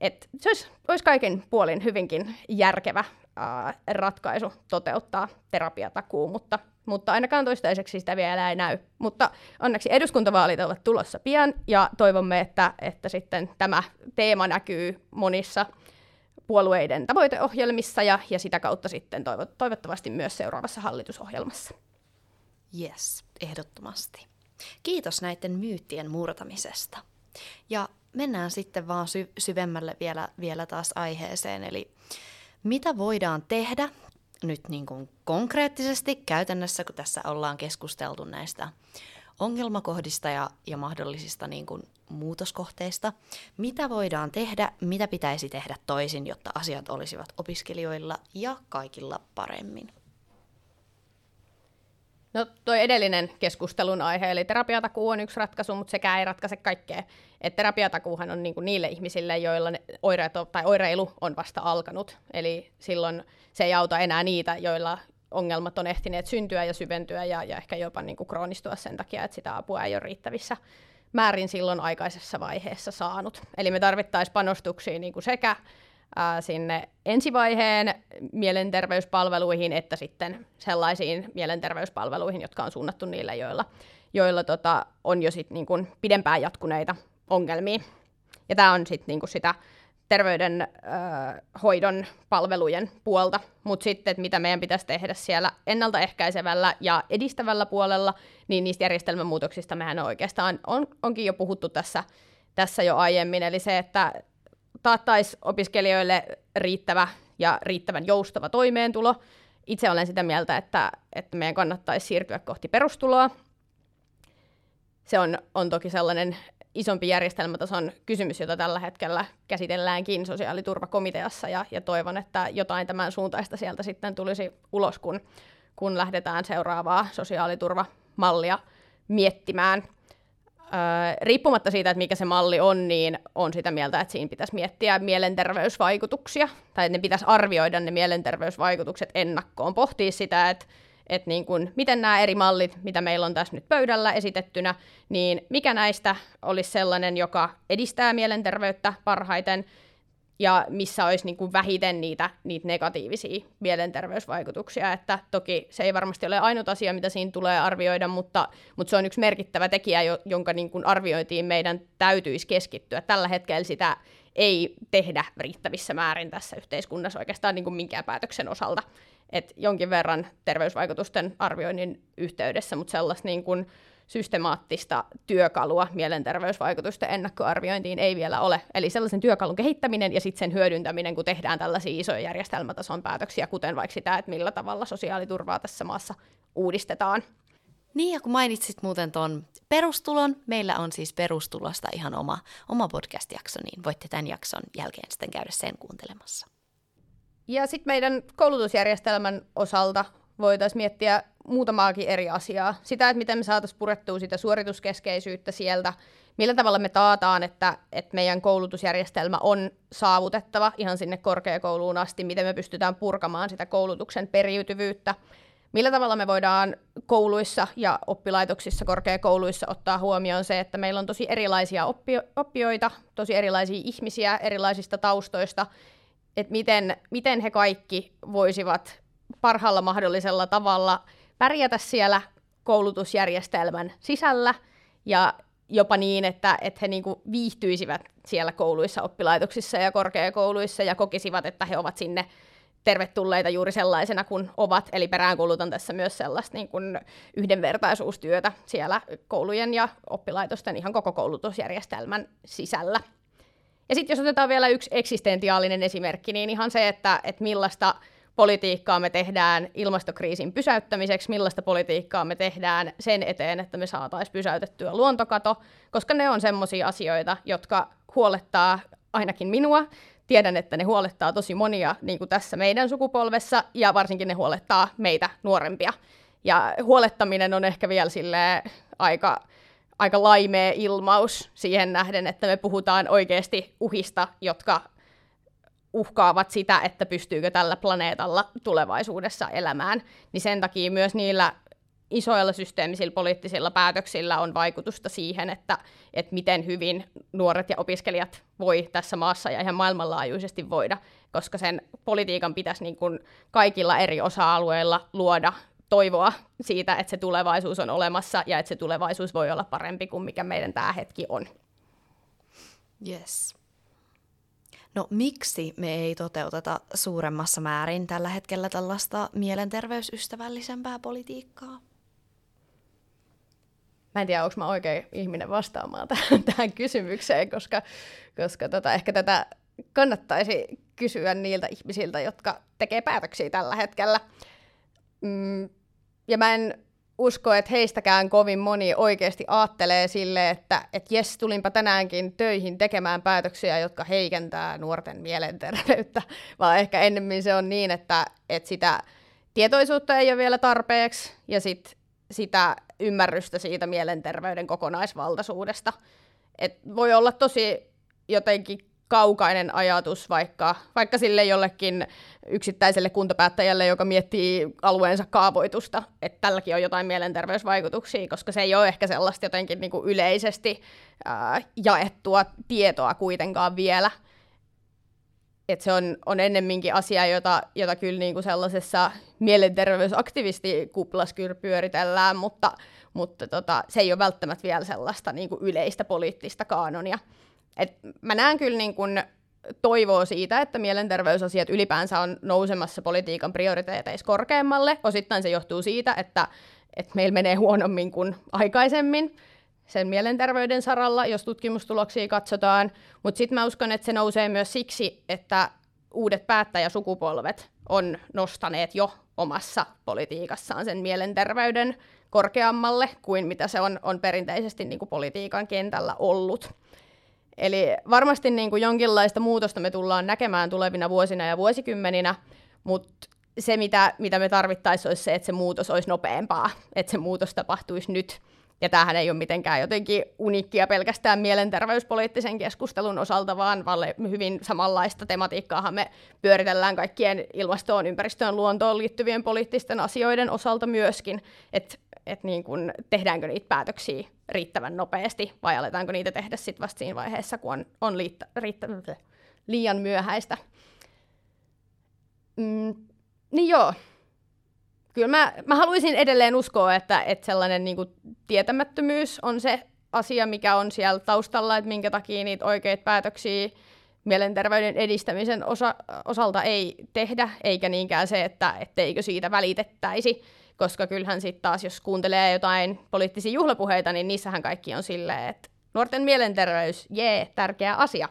S4: Et se olisi, olisi kaiken puolin hyvinkin järkevä ää, ratkaisu toteuttaa terapiatakuu, mutta, mutta ainakaan toistaiseksi sitä vielä ei näy. Mutta onneksi eduskuntavaalit ovat tulossa pian ja toivomme, että, että sitten tämä teema näkyy monissa puolueiden tavoiteohjelmissa ja, ja sitä kautta sitten toivo, toivottavasti myös seuraavassa hallitusohjelmassa.
S3: Yes, ehdottomasti. Kiitos näiden myyttien murtamisesta. Ja mennään sitten vaan sy- syvemmälle vielä, vielä taas aiheeseen, eli mitä voidaan tehdä nyt niin kuin konkreettisesti käytännössä, kun tässä ollaan keskusteltu näistä ongelmakohdista ja, ja mahdollisista niin kuin muutoskohteista. Mitä voidaan tehdä, mitä pitäisi tehdä toisin, jotta asiat olisivat opiskelijoilla ja kaikilla paremmin?
S4: No toi edellinen keskustelun aihe, eli terapiatakuu on yksi ratkaisu, mutta sekään ei ratkaise kaikkea. Et terapiatakuuhan on niinku niille ihmisille, joilla ne oireet on, tai oireilu on vasta alkanut. Eli silloin se ei auta enää niitä, joilla ongelmat on ehtineet syntyä ja syventyä ja, ja ehkä jopa niinku kroonistua sen takia, että sitä apua ei ole riittävissä määrin silloin aikaisessa vaiheessa saanut. Eli me tarvittaisiin panostuksia niinku sekä ää, sinne ensivaiheen mielenterveyspalveluihin, että sitten sellaisiin mielenterveyspalveluihin, jotka on suunnattu niille, joilla, joilla tota, on jo sit, niin kuin, pidempään jatkuneita ongelmia. Ja tämä on sitten niin sitä terveydenhoidon palvelujen puolta, mutta sitten, että mitä meidän pitäisi tehdä siellä ennaltaehkäisevällä ja edistävällä puolella, niin niistä järjestelmämuutoksista mehän on oikeastaan on, onkin jo puhuttu tässä, tässä jo aiemmin, eli se, että taattaisi opiskelijoille riittävä ja riittävän joustava toimeentulo. Itse olen sitä mieltä, että, että meidän kannattaisi siirtyä kohti perustuloa. Se on, on toki sellainen isompi järjestelmätason kysymys, jota tällä hetkellä käsitelläänkin sosiaaliturvakomiteassa, ja, ja toivon, että jotain tämän suuntaista sieltä sitten tulisi ulos, kun, kun lähdetään seuraavaa sosiaaliturvamallia miettimään – riippumatta siitä, että mikä se malli on, niin on sitä mieltä, että siinä pitäisi miettiä mielenterveysvaikutuksia, tai ne pitäisi arvioida ne mielenterveysvaikutukset ennakkoon, pohtia sitä, että että niin kun, miten nämä eri mallit, mitä meillä on tässä nyt pöydällä esitettynä, niin mikä näistä olisi sellainen, joka edistää mielenterveyttä parhaiten, ja missä olisi niin kuin vähiten niitä, niitä negatiivisia mielenterveysvaikutuksia. Että toki se ei varmasti ole ainut asia, mitä siinä tulee arvioida, mutta, mutta se on yksi merkittävä tekijä, jonka niin kuin arviointiin meidän täytyisi keskittyä. Tällä hetkellä sitä ei tehdä riittävissä määrin tässä yhteiskunnassa oikeastaan niin kuin minkään päätöksen osalta. Et jonkin verran terveysvaikutusten arvioinnin yhteydessä, mutta sellaista niin kuin, systemaattista työkalua mielenterveysvaikutusten ennakkoarviointiin ei vielä ole. Eli sellaisen työkalun kehittäminen ja sitten sen hyödyntäminen, kun tehdään tällaisia isoja järjestelmätason päätöksiä, kuten vaikka sitä, että millä tavalla sosiaaliturvaa tässä maassa uudistetaan.
S3: Niin, ja kun mainitsit muuten tuon perustulon, meillä on siis perustulosta ihan oma, oma podcast-jakso, niin voitte tämän jakson jälkeen sitten käydä sen kuuntelemassa.
S4: Ja sitten meidän koulutusjärjestelmän osalta voitaisiin miettiä muutamaakin eri asiaa. Sitä, että miten me saataisiin purettua sitä suorituskeskeisyyttä sieltä, millä tavalla me taataan, että, että meidän koulutusjärjestelmä on saavutettava ihan sinne korkeakouluun asti, miten me pystytään purkamaan sitä koulutuksen periytyvyyttä, millä tavalla me voidaan kouluissa ja oppilaitoksissa, korkeakouluissa ottaa huomioon se, että meillä on tosi erilaisia oppi- oppijoita, tosi erilaisia ihmisiä erilaisista taustoista, että miten, miten he kaikki voisivat parhaalla mahdollisella tavalla pärjätä siellä koulutusjärjestelmän sisällä ja jopa niin, että, että he niinku viihtyisivät siellä kouluissa, oppilaitoksissa ja korkeakouluissa ja kokisivat, että he ovat sinne tervetulleita juuri sellaisena kuin ovat. Eli peräänkuulutan tässä myös sellaista niin kuin yhdenvertaisuustyötä siellä koulujen ja oppilaitosten ihan koko koulutusjärjestelmän sisällä. Ja sitten jos otetaan vielä yksi eksistentiaalinen esimerkki, niin ihan se, että, että millaista politiikkaa me tehdään ilmastokriisin pysäyttämiseksi, millaista politiikkaa me tehdään sen eteen, että me saataisiin pysäytettyä luontokato, koska ne on semmoisia asioita, jotka huolettaa ainakin minua. Tiedän, että ne huolettaa tosi monia niin kuin tässä meidän sukupolvessa, ja varsinkin ne huolettaa meitä nuorempia. Ja huolettaminen on ehkä vielä sille aika, aika laimea ilmaus siihen nähden, että me puhutaan oikeasti uhista, jotka uhkaavat sitä, että pystyykö tällä planeetalla tulevaisuudessa elämään, niin sen takia myös niillä isoilla systeemisillä poliittisilla päätöksillä on vaikutusta siihen, että, että miten hyvin nuoret ja opiskelijat voi tässä maassa ja ihan maailmanlaajuisesti voida, koska sen politiikan pitäisi niin kuin kaikilla eri osa-alueilla luoda toivoa siitä, että se tulevaisuus on olemassa ja että se tulevaisuus voi olla parempi kuin mikä meidän tämä hetki on.
S3: Yes. No miksi me ei toteuteta suuremmassa määrin tällä hetkellä tällaista mielenterveysystävällisempää politiikkaa?
S4: Mä en tiedä, onko mä oikein ihminen vastaamaan tähän, tähän kysymykseen, koska, koska tota, ehkä tätä kannattaisi kysyä niiltä ihmisiltä, jotka tekee päätöksiä tällä hetkellä. Mm, ja mä en usko, että heistäkään kovin moni oikeasti ajattelee sille, että et jes, tulinpa tänäänkin töihin tekemään päätöksiä, jotka heikentää nuorten mielenterveyttä, vaan ehkä ennemmin se on niin, että, että sitä tietoisuutta ei ole vielä tarpeeksi ja sit sitä ymmärrystä siitä mielenterveyden kokonaisvaltaisuudesta. Et voi olla tosi jotenkin kaukainen ajatus vaikka, vaikka sille jollekin yksittäiselle kuntapäättäjälle, joka miettii alueensa kaavoitusta, että tälläkin on jotain mielenterveysvaikutuksia, koska se ei ole ehkä sellaista jotenkin niin kuin yleisesti ää, jaettua tietoa kuitenkaan vielä. Et se on, on ennemminkin asia, jota, jota kyllä niin kuin sellaisessa mielenterveysaktivistikuplassa kyllä pyöritellään, mutta, mutta tota, se ei ole välttämättä vielä sellaista niin kuin yleistä poliittista kaanonia. Et mä näen kyllä niin kun toivoa siitä, että mielenterveysasiat ylipäänsä on nousemassa politiikan prioriteeteissa korkeammalle. Osittain se johtuu siitä, että, että meillä menee huonommin kuin aikaisemmin sen mielenterveyden saralla, jos tutkimustuloksia katsotaan. Mutta sitten mä uskon, että se nousee myös siksi, että uudet päättäjäsukupolvet on nostaneet jo omassa politiikassaan sen mielenterveyden korkeammalle kuin mitä se on, on perinteisesti niin kuin politiikan kentällä ollut. Eli varmasti niin kuin jonkinlaista muutosta me tullaan näkemään tulevina vuosina ja vuosikymmeninä, mutta se, mitä, mitä me tarvittaisiin, olisi se, että se muutos olisi nopeampaa, että se muutos tapahtuisi nyt. Ja tämähän ei ole mitenkään jotenkin uniikkia pelkästään mielenterveyspoliittisen keskustelun osalta, vaan hyvin samanlaista tematiikkaahan me pyöritellään kaikkien ilmastoon, ympäristöön, luontoon liittyvien poliittisten asioiden osalta myöskin. Että että niin kun, tehdäänkö niitä päätöksiä riittävän nopeasti vai aletaanko niitä tehdä sitten vasta siinä vaiheessa, kun on, on liittä, riittä, liian myöhäistä. Mm, niin joo, kyllä mä, mä haluaisin edelleen uskoa, että, että sellainen niin kuin, tietämättömyys on se asia, mikä on siellä taustalla, että minkä takia niitä oikeita päätöksiä mielenterveyden edistämisen osa, osalta ei tehdä, eikä niinkään se, että etteikö siitä välitettäisi koska kyllähän sitten taas, jos kuuntelee jotain poliittisia juhlapuheita, niin niissähän kaikki on silleen, että nuorten mielenterveys, jee, tärkeä asia.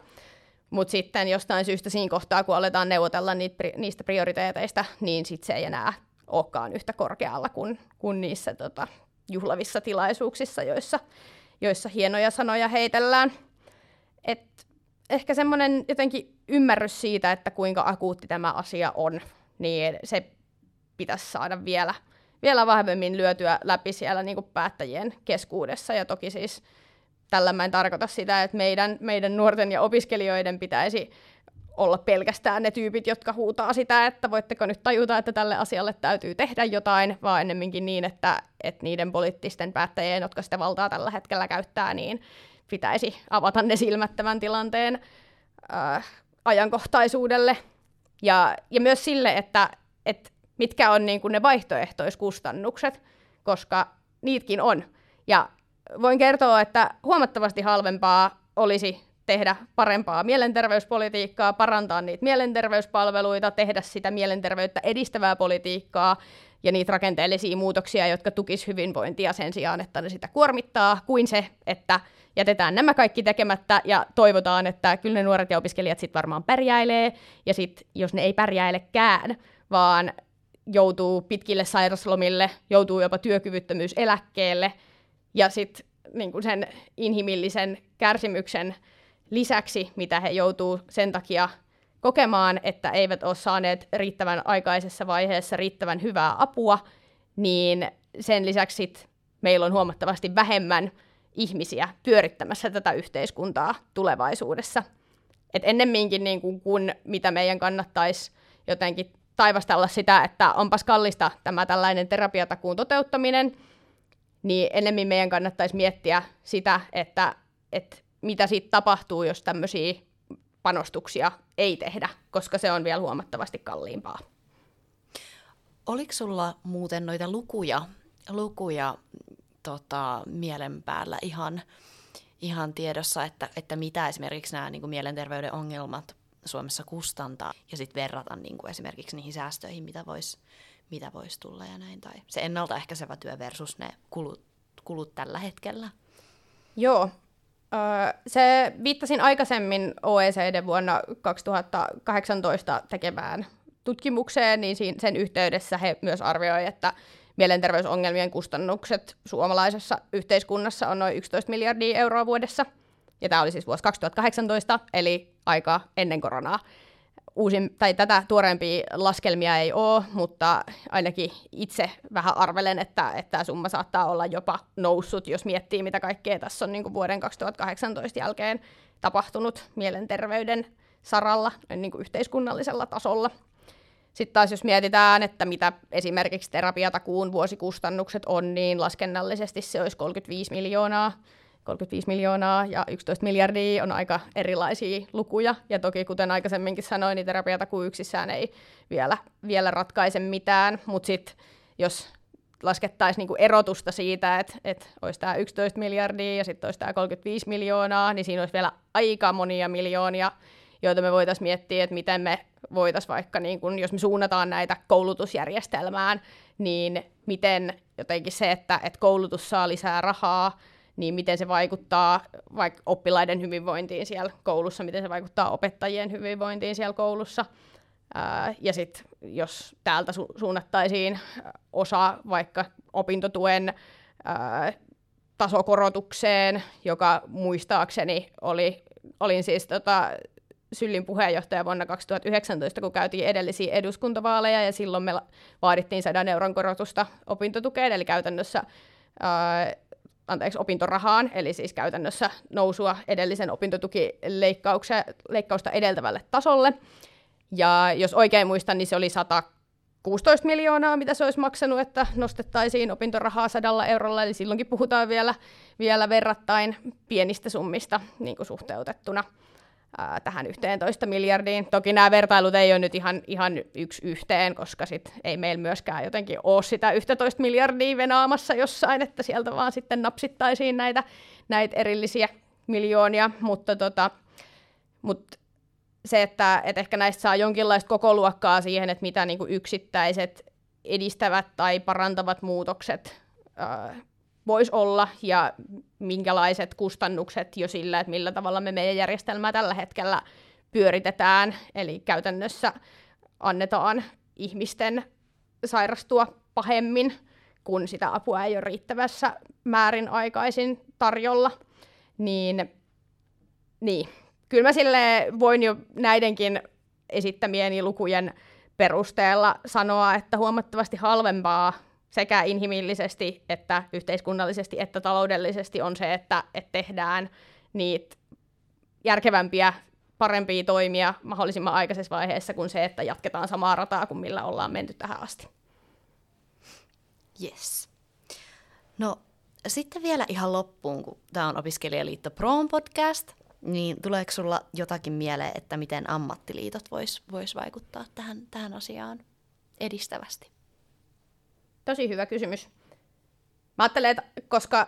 S4: Mutta sitten jostain syystä siinä kohtaa, kun aletaan neuvotella niitä, niistä prioriteeteista, niin sitten se ei enää olekaan yhtä korkealla kuin, kuin niissä tota, juhlavissa tilaisuuksissa, joissa, joissa hienoja sanoja heitellään. Et ehkä semmoinen jotenkin ymmärrys siitä, että kuinka akuutti tämä asia on, niin se pitäisi saada vielä vielä vahvemmin lyötyä läpi siellä niin kuin päättäjien keskuudessa. Ja toki siis tällä mä en tarkoita sitä, että meidän, meidän nuorten ja opiskelijoiden pitäisi olla pelkästään ne tyypit, jotka huutaa sitä, että voitteko nyt tajuta, että tälle asialle täytyy tehdä jotain, vaan ennemminkin niin, että, että niiden poliittisten päättäjien, jotka sitä valtaa tällä hetkellä käyttää, niin pitäisi avata ne silmät tämän tilanteen äh, ajankohtaisuudelle. Ja, ja myös sille, että, että mitkä on niin kuin ne vaihtoehtoiskustannukset, koska niitkin on. Ja voin kertoa, että huomattavasti halvempaa olisi tehdä parempaa mielenterveyspolitiikkaa, parantaa niitä mielenterveyspalveluita, tehdä sitä mielenterveyttä edistävää politiikkaa ja niitä rakenteellisia muutoksia, jotka tukis hyvinvointia sen sijaan, että ne sitä kuormittaa, kuin se, että jätetään nämä kaikki tekemättä ja toivotaan, että kyllä ne nuoret ja opiskelijat sitten varmaan pärjäilee, ja sitten jos ne ei pärjäilekään, vaan joutuu pitkille sairaslomille, joutuu jopa työkyvyttömyyseläkkeelle, ja sitten niin sen inhimillisen kärsimyksen lisäksi, mitä he joutuu sen takia kokemaan, että eivät ole saaneet riittävän aikaisessa vaiheessa riittävän hyvää apua, niin sen lisäksi sit meillä on huomattavasti vähemmän ihmisiä pyörittämässä tätä yhteiskuntaa tulevaisuudessa. Et ennemminkin niin kuin, kun mitä meidän kannattaisi jotenkin taivastella sitä, että onpas kallista tämä tällainen terapiatakuun toteuttaminen, niin ennemmin meidän kannattaisi miettiä sitä, että, että mitä sitten tapahtuu, jos tämmöisiä panostuksia ei tehdä, koska se on vielä huomattavasti kalliimpaa.
S3: Oliko sulla muuten noita lukuja, lukuja tota, mielen päällä ihan, ihan tiedossa, että, että mitä esimerkiksi nämä niin kuin mielenterveyden ongelmat Suomessa kustantaa ja sitten verrata niin kuin esimerkiksi niihin säästöihin, mitä voisi mitä vois tulla ja näin, tai se ennaltaehkäisevä työ versus ne kulut, kulut tällä hetkellä?
S4: Joo, se viittasin aikaisemmin OECD vuonna 2018 tekemään tutkimukseen, niin sen yhteydessä he myös arvioivat, että mielenterveysongelmien kustannukset suomalaisessa yhteiskunnassa on noin 11 miljardia euroa vuodessa. Ja tämä oli siis vuosi 2018, eli aika ennen koronaa uusin, tai tätä tuoreempia laskelmia ei ole, mutta ainakin itse vähän arvelen, että, että tämä summa saattaa olla jopa noussut, jos miettii, mitä kaikkea tässä on niin kuin vuoden 2018 jälkeen tapahtunut mielenterveyden saralla niin kuin yhteiskunnallisella tasolla. Sitten taas jos mietitään, että mitä esimerkiksi terapiatakuun vuosikustannukset on, niin laskennallisesti se olisi 35 miljoonaa 35 miljoonaa ja 11 miljardia on aika erilaisia lukuja. Ja toki, kuten aikaisemminkin sanoin, niin terapiatakuu yksissään ei vielä, vielä ratkaise mitään, mutta sitten jos laskettaisiin niinku erotusta siitä, että, että olisi tämä 11 miljardia ja sitten olisi tämä 35 miljoonaa, niin siinä olisi vielä aika monia miljoonia, joita me voitaisiin miettiä, että miten me voitaisiin vaikka, niin kun, jos me suunnataan näitä koulutusjärjestelmään, niin miten jotenkin se, että, että koulutus saa lisää rahaa, niin miten se vaikuttaa vaikka oppilaiden hyvinvointiin siellä koulussa, miten se vaikuttaa opettajien hyvinvointiin siellä koulussa. Ja sitten jos täältä su- suunnattaisiin osa vaikka opintotuen ää, tasokorotukseen, joka muistaakseni oli, olin siis tota, Syllin puheenjohtaja vuonna 2019, kun käytiin edellisiä eduskuntavaaleja, ja silloin me vaadittiin 100 euron korotusta opintotukeen, eli käytännössä ää, anteeksi, opintorahaan, eli siis käytännössä nousua edellisen opintotukileikkausta edeltävälle tasolle. Ja jos oikein muistan, niin se oli 116 miljoonaa, mitä se olisi maksanut, että nostettaisiin opintorahaa sadalla eurolla, eli silloinkin puhutaan vielä, vielä verrattain pienistä summista niin kuin suhteutettuna ää, tähän 11 miljardiin. Toki nämä vertailut ei ole nyt ihan, ihan yksi yhteen, koska sit ei meillä myöskään jotenkin ole sitä 11 miljardia venaamassa jossain, että sieltä vaan sitten napsittaisiin näitä, näitä erillisiä miljoonia, mutta tota, mut se, että, että ehkä näistä saa jonkinlaista koko luokkaa siihen, että mitä niin kuin yksittäiset edistävät tai parantavat muutokset voisi olla ja minkälaiset kustannukset jo sillä, että millä tavalla me meidän järjestelmää tällä hetkellä pyöritetään. Eli käytännössä annetaan ihmisten sairastua pahemmin, kun sitä apua ei ole riittävässä määrin aikaisin tarjolla. Niin, niin. kyllä mä sille voin jo näidenkin esittämieni lukujen perusteella sanoa, että huomattavasti halvempaa sekä inhimillisesti että yhteiskunnallisesti että taloudellisesti on se, että, että tehdään niitä järkevämpiä, parempia toimia mahdollisimman aikaisessa vaiheessa kuin se, että jatketaan samaa rataa kuin millä ollaan menty tähän asti.
S3: Yes. No sitten vielä ihan loppuun, kun tämä on Opiskelijaliitto Proon podcast, niin tuleeko sulla jotakin mieleen, että miten ammattiliitot vois, vois vaikuttaa tähän, tähän asiaan edistävästi?
S4: Tosi hyvä kysymys. Mä ajattelen, että koska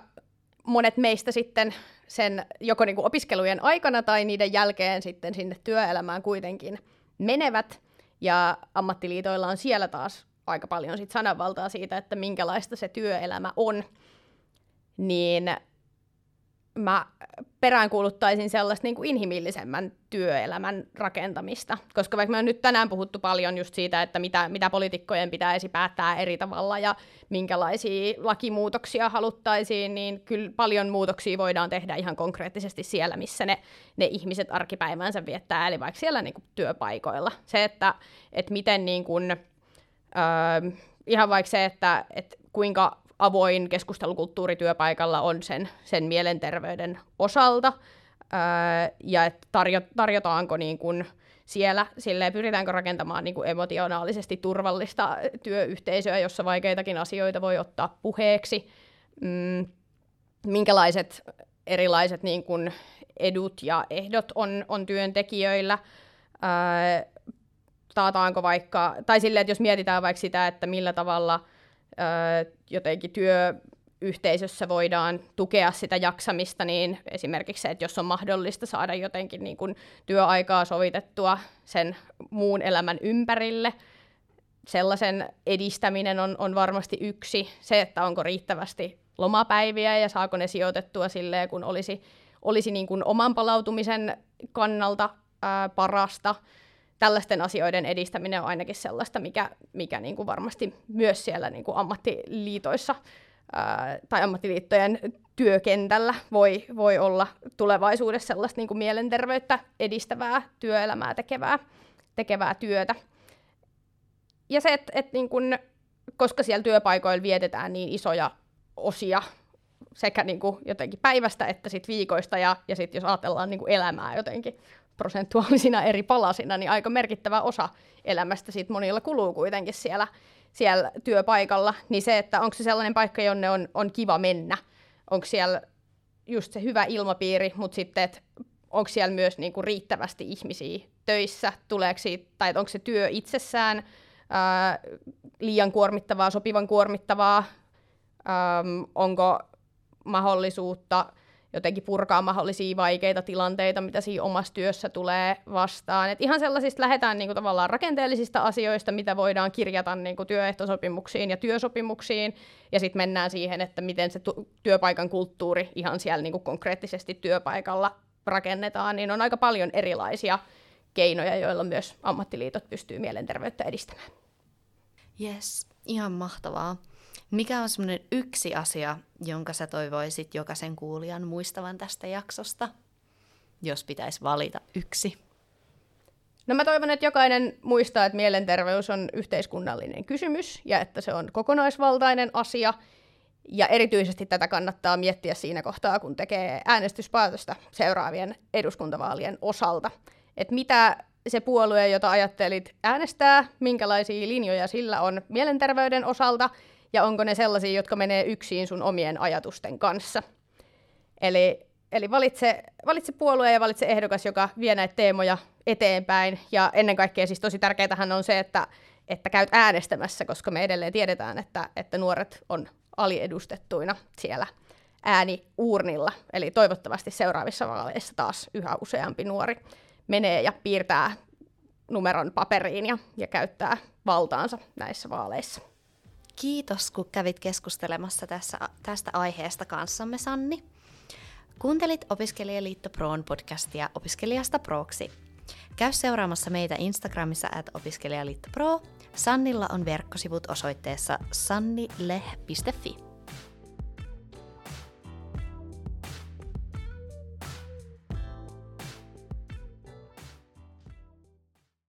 S4: monet meistä sitten sen joko niin kuin opiskelujen aikana tai niiden jälkeen sitten sinne työelämään kuitenkin menevät, ja ammattiliitoilla on siellä taas aika paljon sit sananvaltaa siitä, että minkälaista se työelämä on, niin mä peräänkuuluttaisin sellaista niin kuin inhimillisemmän työelämän rakentamista. Koska vaikka me on nyt tänään puhuttu paljon just siitä, että mitä, mitä poliitikkojen pitäisi päättää eri tavalla ja minkälaisia lakimuutoksia haluttaisiin, niin kyllä paljon muutoksia voidaan tehdä ihan konkreettisesti siellä, missä ne, ne ihmiset arkipäivänsä viettää, eli vaikka siellä niin kuin työpaikoilla. Se, että, että miten niin kuin, öö, ihan vaikka se, että, että kuinka avoin keskustelukulttuuri työpaikalla on sen, sen mielenterveyden osalta, ää, ja että tarjo, tarjotaanko niin kuin siellä, silleen pyritäänkö rakentamaan niin kuin emotionaalisesti turvallista työyhteisöä, jossa vaikeitakin asioita voi ottaa puheeksi, mm, minkälaiset erilaiset niin kuin edut ja ehdot on, on työntekijöillä, ää, taataanko vaikka, tai silleen, että jos mietitään vaikka sitä, että millä tavalla – jotenkin työyhteisössä voidaan tukea sitä jaksamista, niin esimerkiksi se, että jos on mahdollista saada jotenkin niin kuin työaikaa sovitettua sen muun elämän ympärille, sellaisen edistäminen on, on varmasti yksi. Se, että onko riittävästi lomapäiviä ja saako ne sijoitettua silleen, kun olisi, olisi niin kuin oman palautumisen kannalta ää, parasta – tällaisten asioiden edistäminen on ainakin sellaista, mikä, mikä niin kuin varmasti myös siellä niin kuin ammattiliitoissa ää, tai ammattiliittojen työkentällä voi, voi olla tulevaisuudessa sellaista niin kuin mielenterveyttä edistävää työelämää tekevää, tekevää työtä. Ja se, että et niin kuin, koska siellä työpaikoilla vietetään niin isoja osia sekä niin kuin jotenkin päivästä että sit viikoista, ja, ja sitten jos ajatellaan niin kuin elämää jotenkin prosentuaalisina eri palasina, niin aika merkittävä osa elämästä sit monilla kuluu kuitenkin siellä, siellä työpaikalla. Niin se, että onko se sellainen paikka, jonne on, on kiva mennä, onko siellä just se hyvä ilmapiiri, mutta sitten, että onko siellä myös niinku riittävästi ihmisiä töissä, tuleeko siitä, tai onko se työ itsessään ää, liian kuormittavaa, sopivan kuormittavaa, äm, onko mahdollisuutta jotenkin purkaa mahdollisia vaikeita tilanteita, mitä siinä omassa työssä tulee vastaan. Et ihan sellaisista lähdetään niinku tavallaan rakenteellisista asioista, mitä voidaan kirjata niinku työehtosopimuksiin ja työsopimuksiin, ja sitten mennään siihen, että miten se tu- työpaikan kulttuuri ihan siellä niinku konkreettisesti työpaikalla rakennetaan, niin on aika paljon erilaisia keinoja, joilla myös ammattiliitot pystyy mielenterveyttä edistämään.
S3: Yes, ihan mahtavaa. Mikä on semmoinen yksi asia, jonka sä toivoisit jokaisen kuulijan muistavan tästä jaksosta, jos pitäisi valita yksi?
S4: No mä toivon, että jokainen muistaa, että mielenterveys on yhteiskunnallinen kysymys ja että se on kokonaisvaltainen asia. Ja erityisesti tätä kannattaa miettiä siinä kohtaa, kun tekee äänestyspäätöstä seuraavien eduskuntavaalien osalta. Että mitä se puolue, jota ajattelit äänestää, minkälaisia linjoja sillä on mielenterveyden osalta – ja onko ne sellaisia, jotka menee yksin sun omien ajatusten kanssa. Eli, eli valitse, valitse puolue ja valitse ehdokas, joka vie näitä teemoja eteenpäin. Ja ennen kaikkea siis tosi tärkeätähän on se, että, että käyt äänestämässä, koska me edelleen tiedetään, että, että nuoret on aliedustettuina siellä ääni uurnilla. Eli toivottavasti seuraavissa vaaleissa taas yhä useampi nuori menee ja piirtää numeron paperiin ja, ja käyttää valtaansa näissä vaaleissa.
S3: Kiitos, kun kävit keskustelemassa tässä, tästä aiheesta kanssamme, Sanni. Kuuntelit Opiskelijaliitto Proon podcastia Opiskelijasta Proksi. Käy seuraamassa meitä Instagramissa at opiskelijaliitto Pro. Sannilla on verkkosivut osoitteessa sannileh.fi.